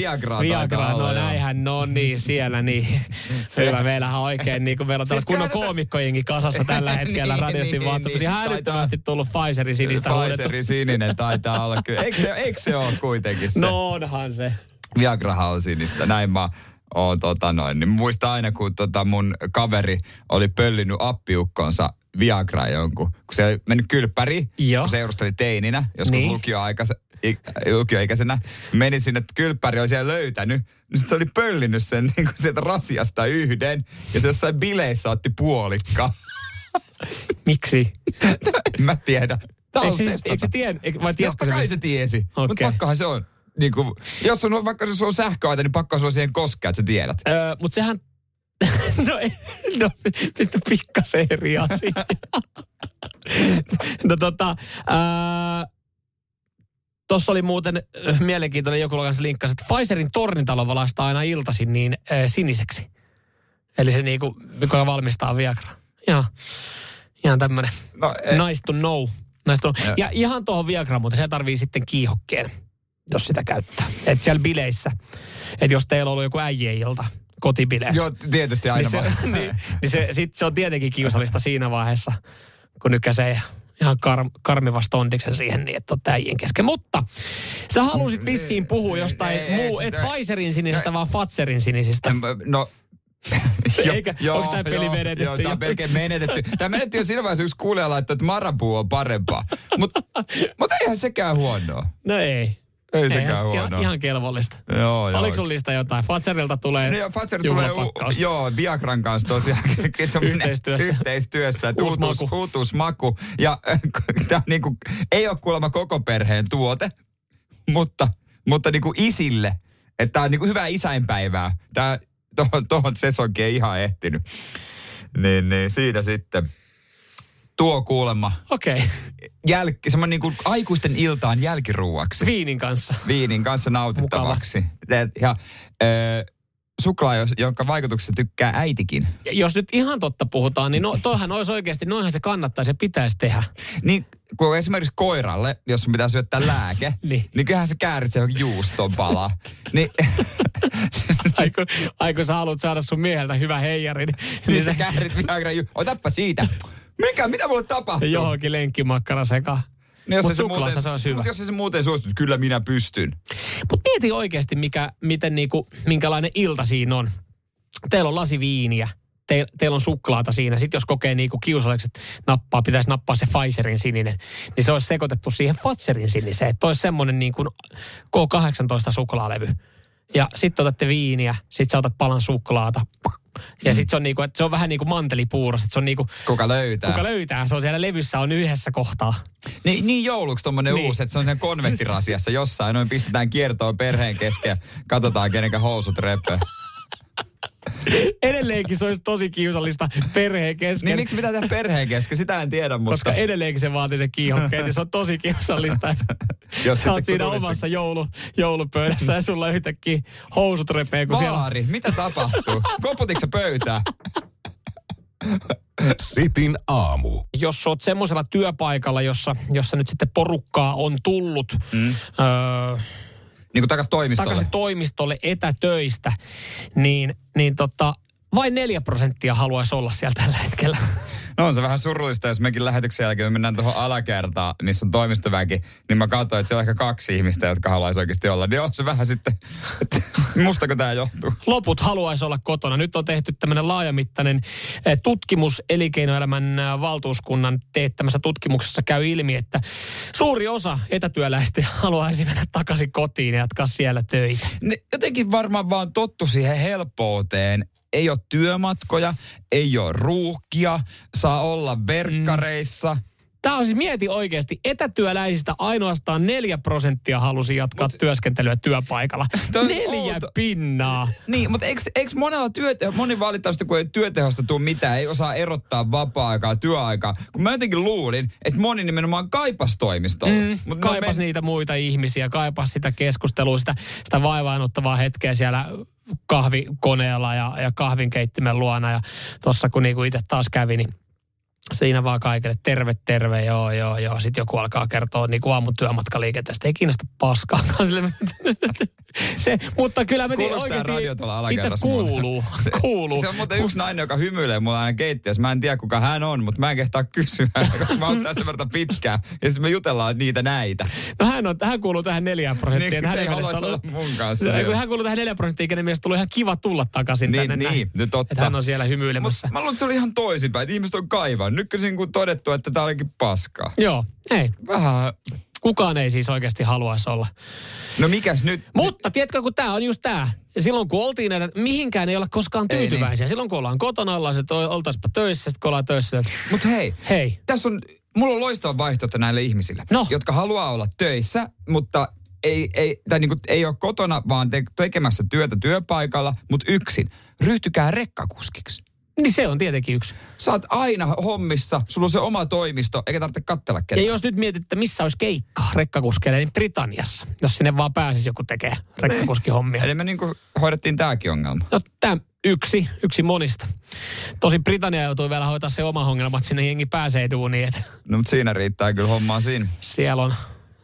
Viagra, olla, no näinhän, no niin, siellä niin. Hyvä, meillähän on oikein, niin kuin meillä on Siis kunnon käännetään- koomikkojengi kasassa tällä hetkellä Niin, radiosti niin, WhatsAppissa. niin, älyttömästi tullut Pfizerin sinistä. Pfizerin sininen taitaa olla kyllä. Eikö se, eikö se ole kuitenkin se? No onhan se. Viagrahan on sinistä. Näin mä oon tota noin. Niin muista aina, kun tota mun kaveri oli pöllinyt appiukkonsa Viagra jonkun. Kun se oli mennyt kylppäri, Joo. kun seurusteli teininä, joskus Niin. lukioaikaisen lukioikäisenä, meni sinne, että kylppäri oli siellä löytänyt, niin sit se oli pöllinyt sen niin kuin sieltä rasiasta yhden, ja se jossain bileissä otti puolikka. Miksi? en mä tiedä. On Eikö se, testata. eikö se tien, eikö, vai tiesikö se? kai se tiesi. Mutta Okei. pakkohan se on. niin kuin, jos on vaikka jos on sähköaita, niin pakko on siihen koskea, että sä tiedät. Öö, Mutta sehän... no, no vittu pikkasen eri asia. no tota... Tuossa oli muuten äh, mielenkiintoinen joku kanssa linkkasi, että Pfizerin tornitalo valaistaa aina iltaisin niin äh, siniseksi. Eli se niinku, mikä valmistaa Viagra. Joo. Ihan tämmönen No, ei. nice to know. Nice to know. Ja ihan tuohon Viagraan, mutta se tarvii sitten kiihokkeen, jos sitä käyttää. Et siellä bileissä, että jos teillä on ollut joku äijien-ilta, kotibileet, Joo, tietysti aina niin, se, vaan. niin, niin se, sit se on tietenkin kiusallista siinä vaiheessa, kun nykäsee ihan kar, karmivasta tondiksen siihen niin, että on äijien kesken. Mutta sä halusit vissiin puhua jostain Ei, ei, muu, se- et Pfizerin sinisistä, vaan Fatserin sinisistä. No, Eikä- onks tää peli menetetty Joo, jo? on melkein menetetty. Tää menetetty jo siinä vaiheessa, yksi kuulija laittoi, että marapuu on parempaa. Mutta mut eihän sekään huonoa. No ei. Ei sekään se- huonoa. ihan, ihan kelvollista. Joo, joo. Oliko sun lista jotain? Fatserilta tulee No joo, Pfizer tulee, u- joo, Viagran kanssa tosiaan. Yhteistyössä. Yhteistyössä. Uusi uutuus, maku. uutuus maku. Ja tämä niinku, ei ole kuulemma koko perheen tuote, mutta, mutta niinku isille. Että tämä on niinku hyvää isäinpäivää. Tämä tohon, tohon sesonkin ei ihan ehtinyt. Niin, niin siinä sitten tuo kuulemma Okei. Okay. jälki, semmoinen niinku aikuisten iltaan jälkiruuaksi Viinin kanssa. viinin kanssa nautittavaksi. Ja ö, suklaa, jonka vaikutuksesta tykkää äitikin. Ja Jos nyt ihan totta puhutaan, niin no, toihan olisi oikeasti, noinhan se kannattaisi ja pitäisi tehdä. Niin kun esimerkiksi koiralle, jos sun pitää syöttää lääke, Niin. niin kyllähän se kääritsee johonkin juuston palaa. niin, Aiku, aiku sä haluat saada sun mieheltä hyvä heijari, niin, niin se käärit Viagra ju- Otappa siitä. Mikä, mitä mulle tapahtuu? johonkin lenkkimakkara sekaan. Niin jos Mut se muuten, se olisi hyvä. Mut jos se muuten suostu, että kyllä minä pystyn. Mutta mieti oikeasti, mikä, miten niinku, minkälainen ilta siinä on. Teillä on lasi viiniä, te, teillä on suklaata siinä. Sitten jos kokee niinku kiusalliseksi, että nappaa, pitäisi nappaa se Pfizerin sininen, niin se olisi sekoitettu siihen Fatserin siniseen. Että olisi semmoinen niin kuin K18 suklaalevy. Ja sitten otatte viiniä, sitten sä otat palan suklaata. Ja sitten se on niinku, että se on vähän niin kuin mantelipuuros, että se on niinku, Kuka löytää? kuka löytää, se on siellä levyssä on yhdessä kohtaa. Niin, niin jouluksi tommonen Niin. uusi, että se on sen konvehtirasiassa jossain. Noin pistetään kiertoon perheen kesken ja katsotaan kenenkä housut repee. Edelleenkin se olisi tosi kiusallista perheen kesken. Niin miksi pitää tehdä perheen kesken? Sitä en tiedä, mutta... Koska edelleenkin se vaatii sen kiihokkeen, niin se on tosi kiusallista, että Jos sä oot siinä tulisi omassa joulu, joulupöydässä ja sulla yhtäkkiä housut repee, kun siellä... Vaari, mitä tapahtuu? Koputitko pöytää? Sitin aamu. Jos oot semmoisella työpaikalla, jossa, jossa nyt sitten porukkaa on tullut mm. öö, Niin kuin takas toimistolle. takaisin toimistolle etätöistä, niin, niin tota, vain neljä prosenttia haluaisi olla siellä tällä hetkellä. No on se vähän surullista, jos mekin lähetyksen jälkeen me mennään tuohon alakertaan, missä on toimistoväki, niin mä katsoin, että siellä on ehkä kaksi ihmistä, jotka haluaisi oikeasti olla. Niin on se vähän sitten, että mustako tämä johtuu? Loput haluaisi olla kotona. Nyt on tehty tämmöinen laajamittainen eh, tutkimus elinkeinoelämän eh, valtuuskunnan teettämässä tutkimuksessa käy ilmi, että suuri osa etätyöläistä haluaisi mennä takaisin kotiin ja jatkaa siellä töitä. Ne jotenkin varmaan vaan tottu siihen helppouteen. Ei ole työmatkoja, ei ole ruuhkia, saa olla verkkareissa. Tämä on siis mieti oikeasti, etätyöläisistä ainoastaan neljä prosenttia halusi jatkaa Mut, työskentelyä työpaikalla. Neljä outo. pinnaa. Niin, mutta eikö, eikö monella työte, moni valitettavasti, kun ei työtehosta tule mitään, ei osaa erottaa vapaa-aikaa, työaikaa. Kun mä jotenkin luulin, että moni nimenomaan kaipas toimistolla. Mm, Mut kaipas men- niitä muita ihmisiä, kaipas sitä keskustelua, sitä, sitä vaivaanottavaa hetkeä siellä kahvikoneella ja, ja kahvinkeittimen luona. Ja tuossa kun niinku itse taas kävi, niin siinä vaan kaikille terve, terve, joo, joo, joo. Sitten joku alkaa kertoa niin kuin aamun työmatkaliikenteestä. Ei kiinnosta paskaa. Sille- se, mutta kyllä me Kuulosti tää oikeasti radio tuolla itse asiassa kuuluu. Se, kuuluu. se on muuten yksi nainen, joka hymyilee mulla aina keittiössä. Mä en tiedä, kuka hän on, mutta mä en kehtaa kysyä, koska mä oon tässä verran pitkään. Ja sitten me jutellaan niitä näitä. No hän, on, hän kuuluu tähän neljään prosenttiin. Niin, Hän se ei haluaisi olla mun kanssa Se, hän kuuluu tähän 4 prosenttia, kenen mielestä tullut ihan kiva tulla takaisin Niin, tänne niin, näin. nyt totta. Että hän on siellä hymyilemässä. Mut mä luulen, että se oli ihan toisinpäin, ihmiset on kaivaa. Nyt kyllä kun todettu, että tää olikin paskaa. Joo, ei. Vähän. Kukaan ei siis oikeasti haluaisi olla. No mikäs nyt? Mutta tiedätkö, kun tämä on just tämä. Silloin kun oltiin näitä, mihinkään ei olla koskaan Ei niin. tyytyväisiä. Silloin kun ollaan kotona, ollaan se, oltaispa töissä, sitten kun ollaan töissä, että Mut hei, hei, tässä on, mulla on loistava vaihtoehto näille ihmisille, No. jotka haluaa olla töissä, mutta ei, ei, tai niin kuin, ei ole kotona, vaan te, tekemässä työtä työpaikalla, mutta yksin. Ryhtykää rekkakuskiksi. Niin se on tietenkin yksi. Sä oot aina hommissa, sulla on se oma toimisto, eikä tarvitse katsella Ja ketään. jos nyt mietit, että missä olisi keikka rekkakuskeille, niin Britanniassa. Jos sinne vaan pääsisi joku tekee rekkakuskihommia. Eli me niin kuin hoidettiin tääkin ongelma. No tämä yksi, yksi monista. Tosi Britannia joutui vielä hoitaa se oma ongelma, että sinne jengi pääsee duuniin, että No mutta siinä riittää kyllä hommaa siinä. siellä on,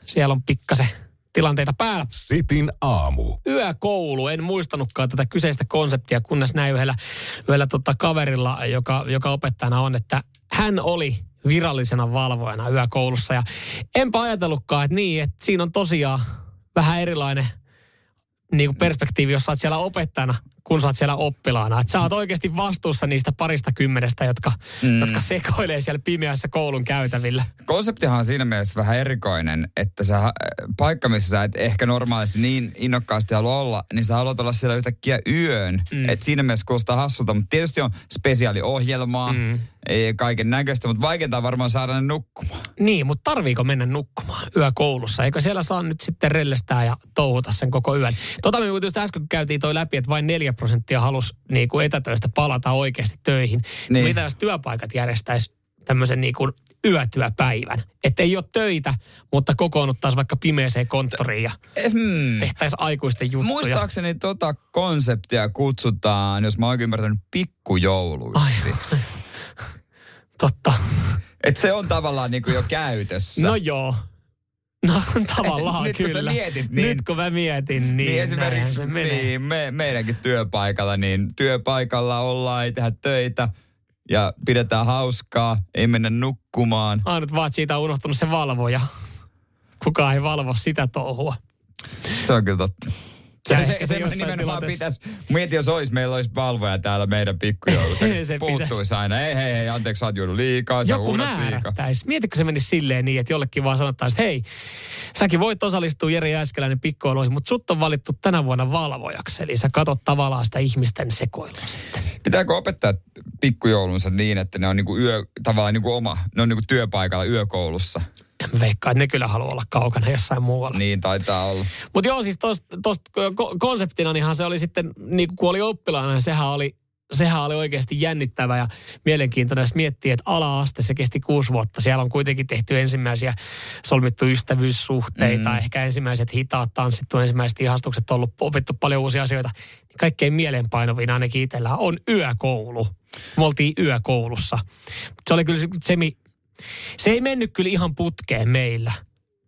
siellä on pikkasen tilanteita päällä. Sitin aamu. Yökoulu, en muistanutkaan tätä kyseistä konseptia, kunnes näin yhdellä, yhdellä tota kaverilla, joka, joka opettajana on, että hän oli virallisena valvojana yökoulussa. Ja enpä ajatellutkaan, että niin, että siinä on tosiaan vähän erilainen niin kuin perspektiivi, jos oot siellä opettajana, kun sä oot siellä oppilaana. Että sä oot oikeasti vastuussa niistä parista kymmenestä, jotka, mm. jotka sekoilee siellä pimeässä koulun käytävillä. Konseptihan on siinä mielessä vähän erikoinen, että sä, äh, paikka, missä sä et ehkä normaalisti niin innokkaasti halua olla, niin sä haluat olla siellä yhtäkkiä yön. Mm. Et siinä mielessä kuulostaa hassulta, mutta tietysti on spesiaaliohjelmaa, mm. kaiken näköistä, mutta vaikeinta varmaan saada ne nukkumaan. Niin, mutta tarviiko mennä nukkumaan yökoulussa? Eikö siellä saa nyt sitten rellestää ja touhuta sen koko yön? Tota me just äsken käytiin toi läpi, että vain 4 prosenttia halusi niin kuin etätöistä palata oikeasti töihin. Niin. Niin. Mitä jos työpaikat järjestäisi tämmöisen niin kuin yötyöpäivän? Että ei ole töitä, mutta kokoonnuttaisiin vaikka pimeeseen konttoriin ja Hmm. tehtäisiin aikuisten juttuja. Muistaakseni tota konseptia kutsutaan, jos mä oon oikein ymmärtänyt, pikkujouluiksi. Totta. Et se on tavallaan niinku jo käytössä. No joo. No tavallaan Nyt kun sä kyllä. mietit, niin- Nyt kun mä mietin, niin, Niin esimerkiksi se menee. niin, me, meidänkin työpaikalla, niin työpaikalla ollaan, ei tehdä töitä ja pidetään hauskaa, ei mennä nukkumaan. Ainut vaan, että siitä on unohtunut se valvoja. Kukaan ei valvo sitä touhua. Se on kyllä totta. Se, se, se se nimenomaan tilanteessa- pitäisi, mieti jos olisi, meillä olisi valvoja täällä meidän pikkujoulussa. Se se puuttuisi aina, ei hei, hei, anteeksi, sä oot liikaa, sä Joku määrättäisi. Mietitkö se menisi silleen niin, että jollekin vaan sanottaisiin, että hei, säkin voit osallistua Jere Jääskeläinen pikkuiluihin, mutta sut on valittu tänä vuonna valvojaksi. Eli sä katot tavallaan sitä ihmisten sekoilua sitten. Pitääkö opettaa pikkujoulunsa niin, että ne on niinku yö, tavallaan niinku oma, ne on niinku työpaikalla yökoulussa? En veikkaa, että ne kyllä haluaa olla kaukana jossain muualla. Niin taitaa olla. Mutta joo, siis tosta, tosta ko- konseptina niinhan se oli sitten, niin kun oli oppilaana, niin sehän oli, sehän oli oikeasti jännittävä ja mielenkiintoinen, jos miettii, että ala-aste se kesti kuusi vuotta. Siellä on kuitenkin tehty ensimmäisiä solmittu ystävyyssuhteita, mm. ehkä ensimmäiset hitaat tanssittu, ensimmäiset ihastukset, ollut opittu paljon uusia asioita. Niin kaikkein mieleenpainovin ainakin itsellään on yökoulu. Me oltiin yökoulussa. Se oli kyllä se, se, ei mennyt kyllä ihan putkeen meillä.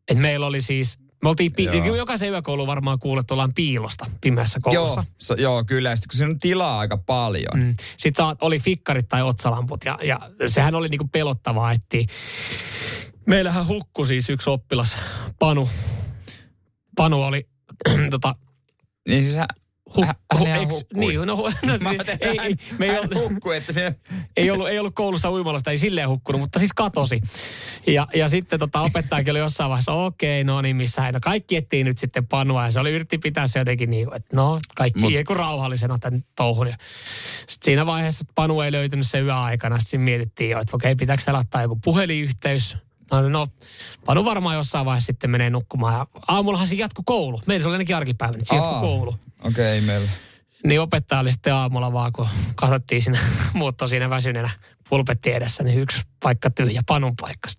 Et meillä oli siis, me oltiin, pi- jokaisen yökoulu varmaan kuullut, että ollaan piilosta pimeässä koulussa. Joo, so, joo, kyllä. Sitten kun siinä on tilaa aika paljon. Mm. Sitten saat, oli fikkarit tai otsalamput ja, ja sehän oli niinku pelottavaa, että meillähän hukku siis yksi oppilas, Panu. Panu oli tota, Niin siis hän, hu, hän, hu, hänhän eks- hukkui. niin, no, no ajattelin, ei, me ei, ollut, että se... ei, ollut, ei ollut koulussa uimalasta, ei silleen hukkunut, mutta siis katosi. Ja, ja sitten tota, opettajakin oli jossain vaiheessa, okei, no niin, missä hän. No kaikki etsii nyt sitten panua ja se oli yritti pitää se jotenkin niin, että no kaikki Mut- Mut, rauhallisena tämän touhun. Sitten siinä vaiheessa että Panu ei löytynyt sen yöaikana, sitten mietittiin jo, että okei, pitääkö täällä ottaa joku puhelinyhteys. No, no, Panu varmaan jossain vaiheessa sitten menee nukkumaan. Ja aamullahan se jatku koulu. Meillä se oli ainakin arkipäivänä, että se jatkui Aa, koulu. Okei, okay, ei meillä. Niin opettaja oli sitten aamulla vaan, kun katsottiin siinä, muutto siinä väsyneenä pulpetti edessä, niin yksi paikka tyhjä, panun paikka.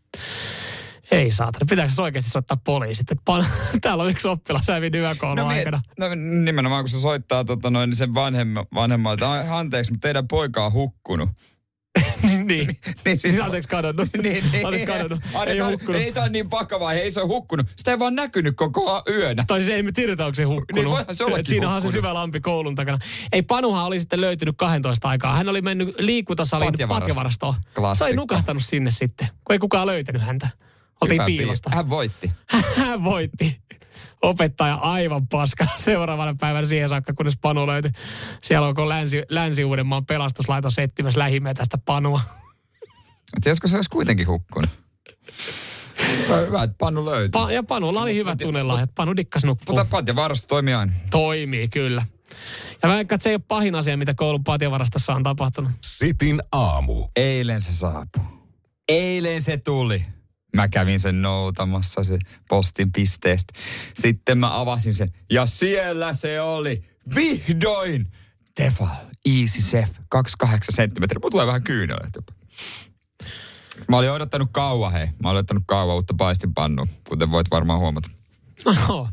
Ei saatana, pitääkö se oikeasti soittaa poliisit? Pan, täällä on yksi oppilas hävinnyt yökoulun mie- aikana. no nimenomaan, kun se soittaa tota, noin, niin sen vanhemma, vanhemmalta, "Ai, anteeksi, mutta teidän poika on hukkunut. niin. Niin niin. Siis anteeksi kadonnut. niin, niin. Anteeksi kadonnut. Ei hukkunut. Ei tämä on niin vakavaa, ei se ole hukkunut. Sitä ei vaan näkynyt koko yönä. Tai siis ei me tiedetä, onko se hukkunut. Niin voihan se ollakin Siinähän on se hukkunut. syvä lampi koulun takana. Ei, Panuhan oli sitten löytynyt 12 aikaa. Hän oli mennyt liikuntasalin Patjavarasto. patjavarastoon. Se Klassikko. oli nukahtanut sinne sitten, kun ei kukaan löytänyt häntä. Oltiin Hyvä piilosta. Hän voitti. Hän voitti. Opettaja aivan paskana seuraavana päivänä siihen saakka, kunnes Panu löytyi. Siellä onko Länsi, Länsi-Uudenmaan pelastuslaitos etsimässä lähimetästä Panua. Et josko se olisi kuitenkin hukkunut. Hyvä, että Panu löytyi. Pa- ja Panulla oli hyvä tunnella, että Panu dikkas nukkuu. Mutta Patja varasto toimii aina. Toimii kyllä. Ja mä että se ei ole pahin asia, mitä koulun patjavarastossa on tapahtunut. Sitin aamu. Eilen se saapui. Eilen se tuli. Mä kävin sen noutamassa se postin pisteestä. Sitten mä avasin sen ja siellä se oli vihdoin Tefal Easy Chef 28 senttimetriä. Mulla tulee vähän kyynelä. Mä olin odottanut kauan, hei. Mä olin odottanut kauan uutta paistinpannua, kuten voit varmaan huomata. Oho.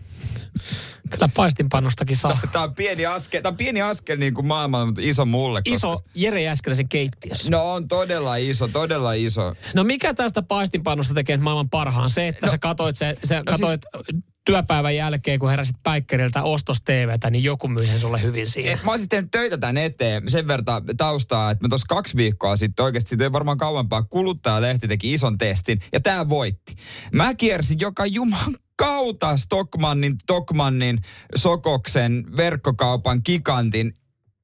Kyllä paistinpannustakin saa. Tämä on pieni askel, tämä on pieni askel niin kuin maailmalla, mutta iso mulle. Iso koska... Jere Jäskeläisen keittiössä. No on todella iso, todella iso. No mikä tästä paistinpannusta tekee maailman parhaan? Se, että no, sä katoit, se, sä no katoit siis, työpäivän jälkeen, kun heräsit päikkeriltä ostos TVtä, niin joku myy sen sulle hyvin siihen. Mä olisin tehnyt töitä tämän eteen sen verran taustaa, että mä tuossa kaksi viikkoa sitten oikeasti siitä ei varmaan kauempaa kuluttajalehti teki ison testin ja tämä voitti. Mä kiersin joka juman kautta Stockmannin, Tokmannin, Sokoksen, verkkokaupan, Kikantin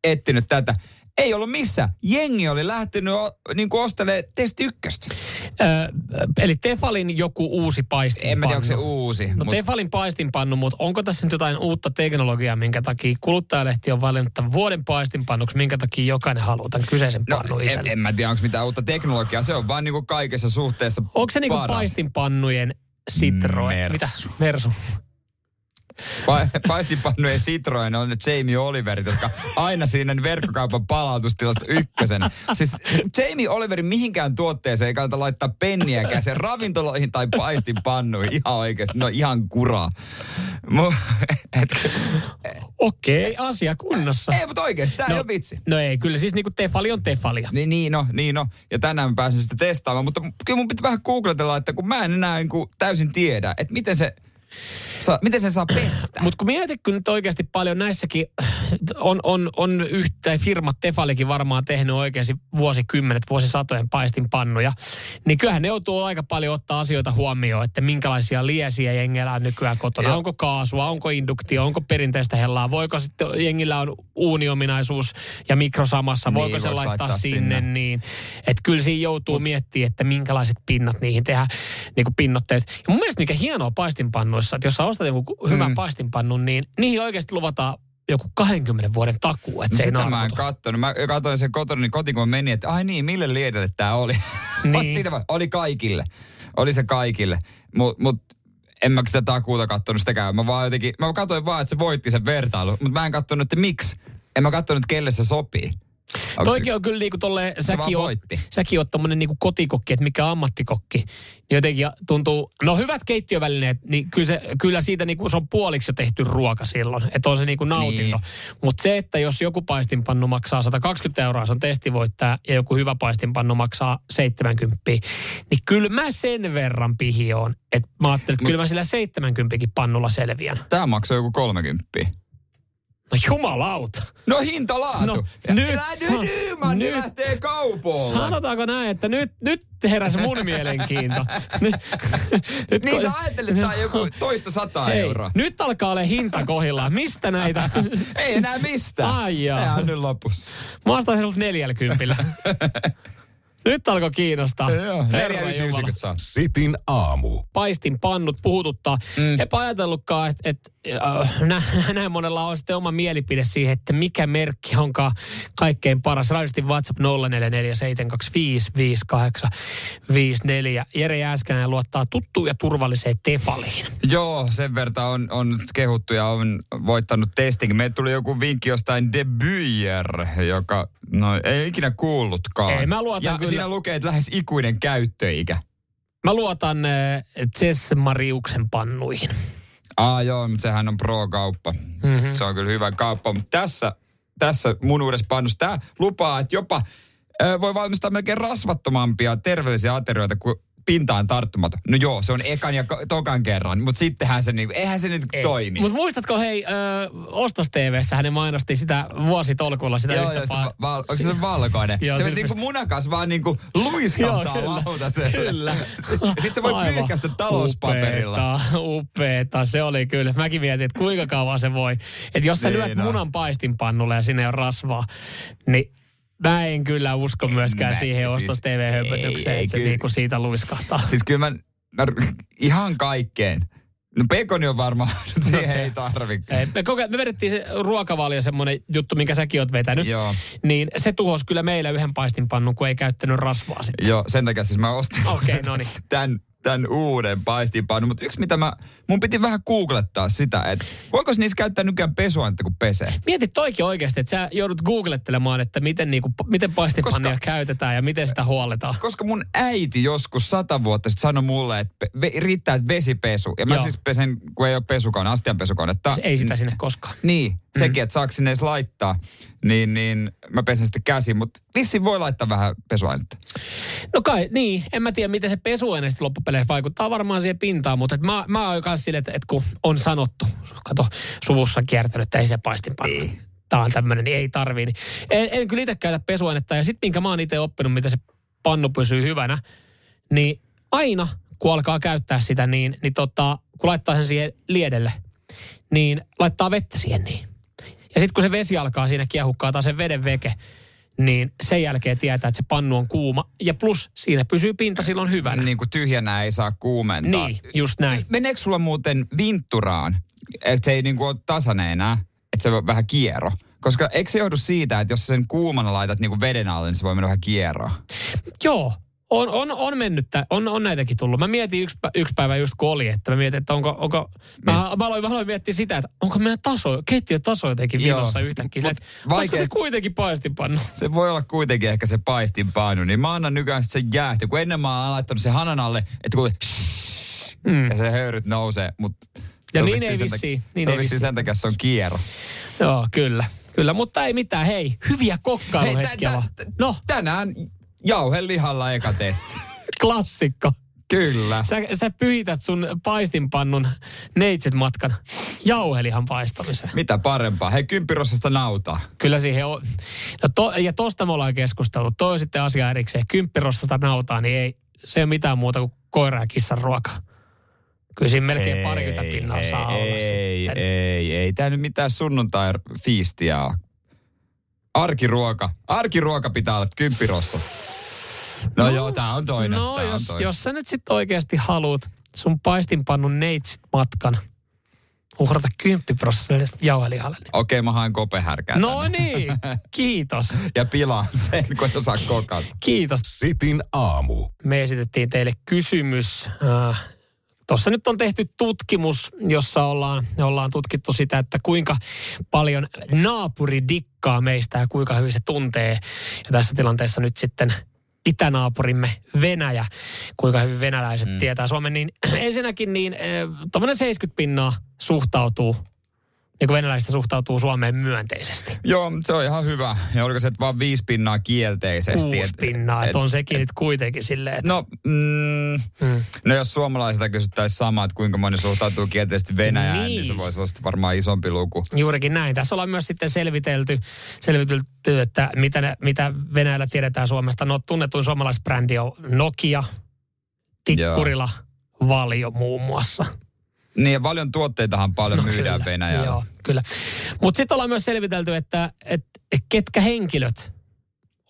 etsinyt tätä. Ei ollut missä. Jengi oli lähtenyt niin kuin ostelemaan testi ykköstä. Öö, eli Tefalin joku uusi paistinpannu. En mä tiedä, onko se uusi. No mut... Tefalin paistinpannu, mutta onko tässä nyt jotain uutta teknologiaa, minkä takia kuluttajalehti on valinnut tämän vuoden paistinpannuksi, minkä takia jokainen haluaa tämän kyseisen no, pannun en, en, mä tiedä, onko mitään uutta teknologiaa. Se on vaan niin kuin kaikessa suhteessa Onko se niin kuin paistinpannujen Citroen. Mersu. Mitä? Mersu. Pa- paistinpannujen Citroen on Jamie Oliverit, jotka aina siinä verkkokaupan palautustilasta ykkösenä. Siis Jamie Oliverin mihinkään tuotteeseen ei kannata laittaa penniäkään sen ravintoloihin tai paistinpannuihin. Ihan oikeasti, no ihan kuraa. Okei, okay, asia kunnossa. Ei, mutta oikeasti, tämä no, ei ole vitsi. No ei, kyllä siis niinku tefali on tefalia. Niin, niin no, niin no. Ja tänään mä pääsen sitä testaamaan, mutta kyllä mun pitää vähän googletella, että kun mä en enää niin kuin täysin tiedä, että miten se Sa, miten se saa pestä? Mutta kun mietit kyllä nyt oikeasti paljon näissäkin, on, on, on yhtä, firmat Tefalikin varmaan tehnyt oikeasti vuosikymmenet, vuosisatojen paistinpannuja, niin kyllähän ne joutuu aika paljon ottaa asioita huomioon, että minkälaisia liesiä jengillä on nykyään kotona. Joo. Onko kaasua, onko induktio, onko perinteistä hellaa, voiko sitten jengillä on uuniominaisuus ja mikro samassa, niin, voiko se laittaa, laittaa sinne, sinne. niin. Että kyllä siinä joutuu Mut, miettimään, että minkälaiset pinnat niihin tehdään, niin kuin pinnotteet. Ja mun mielestä mikä hienoa paistinpannuissa, että jos sä ostat joku hyvän mm. paistinpannun, niin niihin oikeasti luvataan joku 20 vuoden takuu, että no se ei mä en kattonut. Mä katsoin sen kotona, niin kotiin kun meni, että ai niin, mille liedelle tämä oli? Niin. Siinä oli kaikille. Oli se kaikille. Mutta mut, en mä sitä takuuta kattonut sitäkään. Mä vaan jotenkin, mä katsoin vaan, että se voitti sen vertailu, mutta mä en kattonut, että miksi. En mä kattonut, kelle se sopii. Toikin on kyllä niinku tolle, säkin on, säkin on tommonen niinku kotikokki, että mikä ammattikokki. Niin jotenkin tuntuu, no hyvät keittiövälineet, niin kyllä, se, kyllä siitä niinku, se on puoliksi jo tehty ruoka silloin. Että on se niinku nautinto. Niin. Mutta se, että jos joku paistinpannu maksaa 120 euroa, se on testivoittaja, ja joku hyvä paistinpannu maksaa 70, niin kyllä mä sen verran pihioon, että mä ajattelin, että Mut, kyllä mä sillä 70 pannulla selviän. Tämä maksaa joku 30. No jumalauta. No hintalaatu. No, nyt, Nyman nyt lähtee kaupoille. Sanotaanko näin, että nyt, nyt heräsi mun mielenkiinto. nyt, nyt niin ko- sä ajattelet, että joku toista sataa Hei, euroa. Nyt alkaa olla hinta kohillaan. Mistä näitä? Ei enää mistään. Ai jaa. Tämä on nyt lopussa. Mä ostaisin 40. Nyt alkoi kiinnostaa. Joo, saa. Sitin aamu. Paistin pannut puhututtaa. Mm. Eipä ajatellutkaan, että et, äh, näin monella on sitten oma mielipide siihen, että mikä merkki onkaan kaikkein paras. Radistin WhatsApp 0447255854. Jere Jääskänen luottaa tuttuun ja turvalliseen tefaliin. Joo, sen verran on, on kehuttu ja on voittanut testing. Meille tuli joku vinkki jostain De Buyer, joka no, ei ikinä kuullutkaan. Ei, mä luotan ja kyllä. Siinä lukee, että lähes ikuinen käyttöikä. Mä luotan äh, Cess Mariuksen pannuihin. Aa joo, mutta sehän on pro-kauppa. Mm-hmm. Se on kyllä hyvä kauppa. Mutta tässä, tässä mun uudessa pannussa, tämä lupaa, että jopa äh, voi valmistaa melkein rasvattomampia terveellisiä aterioita kuin pintaan tarttumaton. No joo, se on ekan ja tokan kerran, mutta sittenhän se niinku, eihän se nyt Ei. toimi. Mutta muistatko hei, ö, Ostos TVssä hän mainosti sitä vuositolkulla sitä joo, yhtä pa- va- Onko se se valkoinen? joo, se niinku munakas vaan niinku luiskahtaa lautaselle. Kyllä. Sitten se voi pyyhkästä talouspaperilla. Upeeta, upeeta, se oli kyllä. Mäkin mietin, että kuinka kauan se voi. Että jos sä niin lyöt munan paistinpannulle ja sinne on rasvaa, niin Mä en kyllä usko myöskään mä, siihen siis, ostos TV-höpötykseen, että se niinku siitä luiskahtaa. Siis kyllä mä, mä ihan kaikkeen. No pekoni on varmaan, no siihen se, ei tarvi. Ei, me, koke, me vedettiin se ruokavalio, semmoinen juttu, minkä säkin oot vetänyt. Joo. Niin se tuhosi kyllä meillä yhden paistinpannun, kun ei käyttänyt rasvaa sitten. Joo, sen takia siis mä ostin okay, no niin. tämän tämän uuden paistinpannun. Mutta yksi mitä mä, mun piti vähän googlettaa sitä, että voiko niissä käyttää nykyään pesuainetta kun pesee? Mieti toikin oikeasti, että sä joudut googlettelemaan, että miten, niinku, miten paistinpannia Koska- käytetään ja miten sitä huolletaan. Koska mun äiti joskus sata vuotta sitten sanoi mulle, että ve- riittää, että vesipesu. Ja mä Joo. siis pesen, kun ei ole pesukone, astianpesukonetta. Ei sitä sinne koskaan. Niin, sekin, että saako sinne edes laittaa. Niin, niin mä pesen sitten käsin, mutta vissiin voi laittaa vähän pesuainetta. No kai, niin. En mä tiedä, miten se pesuaine sitten loppupeleissä vaikuttaa varmaan siihen pintaan, mutta et mä, mä oon myös silleen, että, että kun on sanottu, kato, suvussa kiertänyt, että ei se paistinpanna. Niin. Tää on tämmöinen, niin ei tarvii. Niin en, en kyllä itse käytä pesuainetta. Ja sitten minkä mä oon itse oppinut, miten se pannu pysyy hyvänä, niin aina kun alkaa käyttää sitä, niin, niin tota, kun laittaa sen siihen liedelle, niin laittaa vettä siihen niin. Ja sitten kun se vesi alkaa siinä kiehukkaa tai sen veden veke, niin sen jälkeen tietää, että se pannu on kuuma. Ja plus siinä pysyy pinta silloin hyvänä. Niin kuin tyhjänä ei saa kuumentaa. Niin, just näin. Meneekö sulla muuten vintturaan, että se ei niin kuin ole tasainen enää, että se on vähän kiero? Koska eikö se johdu siitä, että jos sen kuumana laitat niin kuin veden alle, niin se voi mennä vähän kieroon? Joo, on, on, on mennyt, tä- on, on näitäkin tullut. Mä mietin yksi, yksi päivä just kun oli, että mä mietin, että onko, onko mä, mä, aloin, mä aloin miettiä sitä, että onko meidän taso, keittiön taso jotenkin vinossa yhtäkkiä. mut Että vaikea- se kuitenkin paistinpannu? Se voi olla kuitenkin ehkä se paistinpainu, niin mä annan nykyään sen jäähtyä, kun ennen mä oon laittanut sen hanan alle, että kun Mm. ja se höyryt nousee, mutta Ja niin ei vissiin, niin se ei on vissiin sen takia se on kiero. Joo, kyllä. Kyllä, mutta ei mitään. Hei, hyviä kokkailuhetkiä tä- vaan. tä- No, Tänään jauhelihalla eka testi. klassikko. Kyllä. Sä, sä pyhität sun paistinpannun neitsyt matkan jauhelihan paistamiseen. Mitä parempaa? Hei, kymppirossasta nautaa. Kyllä siihen on. No to, ja tosta me ollaan keskustellut. Toi sitten asia erikseen. Kymppirossasta nautaa, niin ei, se ei ole mitään muuta kuin koira ja kissan ruoka. Kyllä siinä melkein Ei, parikymmentä pinnaa saa olla ei, sitten. ei, ei. Tää nyt mitään sunnuntai-fiistiä ole. Arkiruoka. Arkiruoka pitää olla kymppirossasta. No, no joo, tää on toinen. No, tää jos, on toinen. jos sä nyt sitten oikeasti haluat sun paistinpannun neitsyt matkan uhrata kymppiprosessille jauhelihalle. Niin. Okei, mä haen kopehärkää No tänne. niin, kiitos. Ja pilaan sen, kun en osaa kokata. Kiitos. Sitin aamu. Me esitettiin teille kysymys. Äh, Tuossa nyt on tehty tutkimus, jossa ollaan, ollaan tutkittu sitä, että kuinka paljon naapuri dikkaa meistä ja kuinka hyvin se tuntee. Ja tässä tilanteessa nyt sitten itänaapurimme Venäjä, kuinka hyvin venäläiset mm. tietää Suomen. Niin ensinnäkin niin tuommoinen 70 pinnaa suhtautuu, niin kuin venäläistä suhtautuu Suomeen myönteisesti. Joo, se on ihan hyvä. Ja oliko se, että vaan viisi pinnaa kielteisesti? Kuusi et- pinnaa, et- että on sekin nyt kuitenkin silleen, että No, mm, Mm. no jos suomalaisilta kysyttäisiin samaa, että kuinka moni suhtautuu kielteisesti Venäjään, niin, Niin. se voisi olla sitten varmaan isompi luku. Juurikin näin. Tässä ollaan myös sitten selvitelty, selvitelty että mitä, ne, mitä Venäjällä tiedetään Suomesta. No tunnetuin suomalaisbrändi on Nokia, Tikkurila, Valio muun muassa. Niin, ja paljon tuotteitahan paljon no, myydään kyllä, Venäjällä. Joo, kyllä. Mutta sitten ollaan myös selvitelty, että, että ketkä henkilöt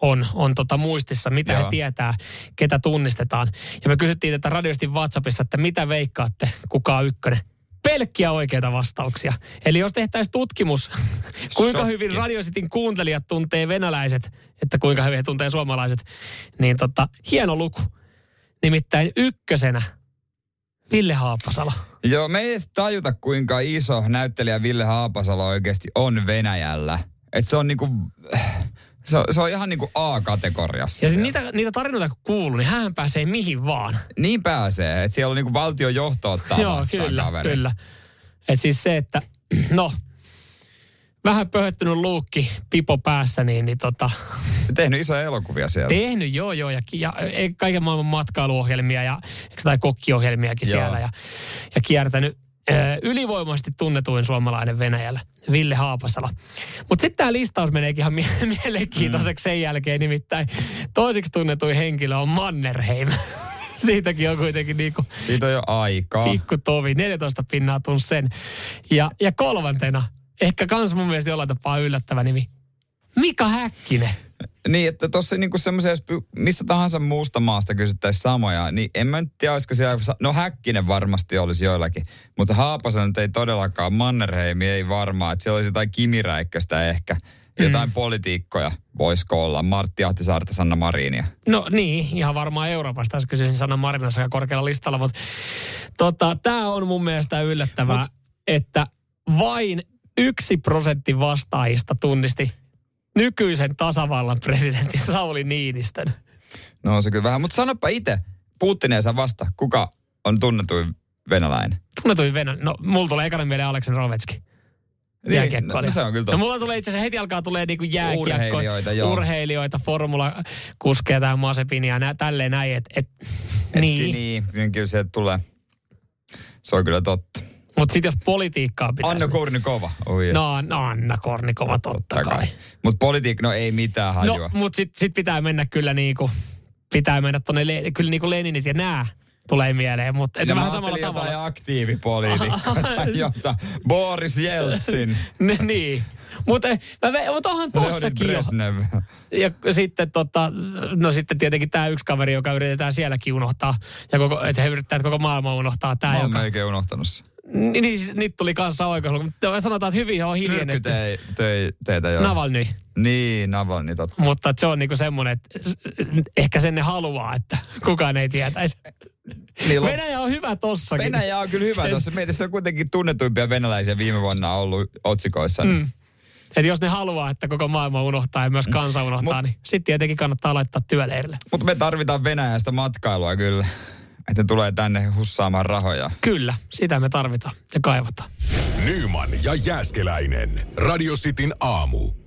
on, on tota muistissa, mitä Joo. he tietää, ketä tunnistetaan. Ja me kysyttiin tätä radiosti WhatsAppissa, että mitä veikkaatte, kuka on ykkönen. Pelkkiä oikeita vastauksia. Eli jos tehtäisiin tutkimus, kuinka Shokki. hyvin Radio Cityn kuuntelijat tuntee venäläiset, että kuinka hyvin he tuntee suomalaiset, niin tota, hieno luku. Nimittäin ykkösenä Ville Haapasalo. Joo, me ei edes tajuta, kuinka iso näyttelijä Ville Haapasalo oikeasti on Venäjällä. Et se on niinku, se on, se on ihan niinku A-kategoriassa. Ja siis niitä, niitä tarinoita kun kuuluu, niin hän pääsee mihin vaan. Niin pääsee, että siellä on niinku valtion johto ottaa Joo, kyllä, kaveri. kyllä. Et siis se, että no, vähän pöhöttynyt luukki pipo päässä, niin, niin tota, Tehnyt isoja elokuvia siellä. tehnyt joo joo ja, ja kaiken maailman matkailuohjelmia ja tai kokkiohjelmiakin Joo. siellä ja, ja kiertänyt ö, ylivoimaisesti tunnetuin suomalainen Venäjällä, Ville Haapasalo. Mutta sitten tämä listaus meneekin ihan mie- mielenkiintoiseksi sen jälkeen, nimittäin toiseksi tunnetuin henkilö on Mannerheim. Siitäkin on kuitenkin niinku Siitä on jo aikaa. Pikku tovi, 14 pinnaa tunsi sen. Ja, ja kolmantena, ehkä kans mun mielestä jollain tapaa yllättävä nimi, Mika Häkkinen. Niin, että tuossa niinku semmoisia, jos mistä tahansa muusta maasta kysyttäisiin samoja, niin en mä nyt tiedä, olisiko siellä, no Häkkinen varmasti olisi joillakin, mutta Haapasen nyt ei todellakaan, Mannerheimi ei varmaan, että siellä olisi jotain Kimi Räikköstä ehkä, jotain mm. politiikkoja. Voisiko olla Martti Ahtisaarta, Sanna Marinia? No niin, ihan varmaan Euroopasta. Tässä kysyisin Sanna Marinassa aika korkealla listalla, mutta tota, tämä on mun mielestä yllättävää, Mut, että vain yksi prosentti vastaajista tunnisti nykyisen tasavallan presidentin Sauli Niinistön. No se kyllä vähän, mutta sanoppa itse, Putin saa vasta, kuka on tunnetuin venäläinen? Tunnetuin venäläinen? No, mulla tulee ekana mieleen Aleksan Rovetski. Niin, no, no, se on kyllä totta. No, mulla tulee itse asiassa heti alkaa tulee niinku jääkiekko, urheilijoita, joo. urheilijoita formulakuskeja tai Masepinia, nä, tälleen näin, et, et, niin. niin. Niin, kyllä se tulee. Se on kyllä totta. Mutta sitten jos politiikkaa pitää... Anna Kornikova. Oh, yeah. no, no Anna Kornikova totta, totta kai. kai. Mutta politiikka, no ei mitään hajua. No, mutta sitten sit pitää mennä kyllä niinku, pitää mennä tonne, kyllä niinku Leninit ja nää tulee mieleen, mutta että vähän samalla tavalla. jotain aktiivipoliitikkoa jota Boris Jeltsin. ne, niin. Mutta mut onhan tossakin jo. Ja sitten, tota, no sitten tietenkin tämä yksi kaveri, joka yritetään sielläkin unohtaa. Ja koko, että he yrittää, että koko maailma unohtaa. Tää, Mä oon joka... unohtanut se. Niin, niin niitä tuli kanssa oikein. Mutta sanotaan, että hyvin on hiljennetty. Tei, tei, teitä joo. Navalny. Niin, Navalny, totta. Mutta se on niinku semmoinen, että ehkä sen ne haluaa, että kukaan ei tietäisi. Niin, Venäjä on hyvä tossakin. Venäjä on kyllä hyvä tossa. Mietin, se on kuitenkin tunnetuimpia venäläisiä viime vuonna ollut otsikoissa. Mm. Että jos ne haluaa, että koko maailma unohtaa ja myös kansa unohtaa, Mut, niin sitten tietenkin kannattaa laittaa työleirille. Mutta me tarvitaan Venäjästä matkailua kyllä. Että tulee tänne hussaamaan rahoja. Kyllä, sitä me tarvitaan ja kaivataan. Nyman ja Jääskeläinen. Radio Cityn aamu.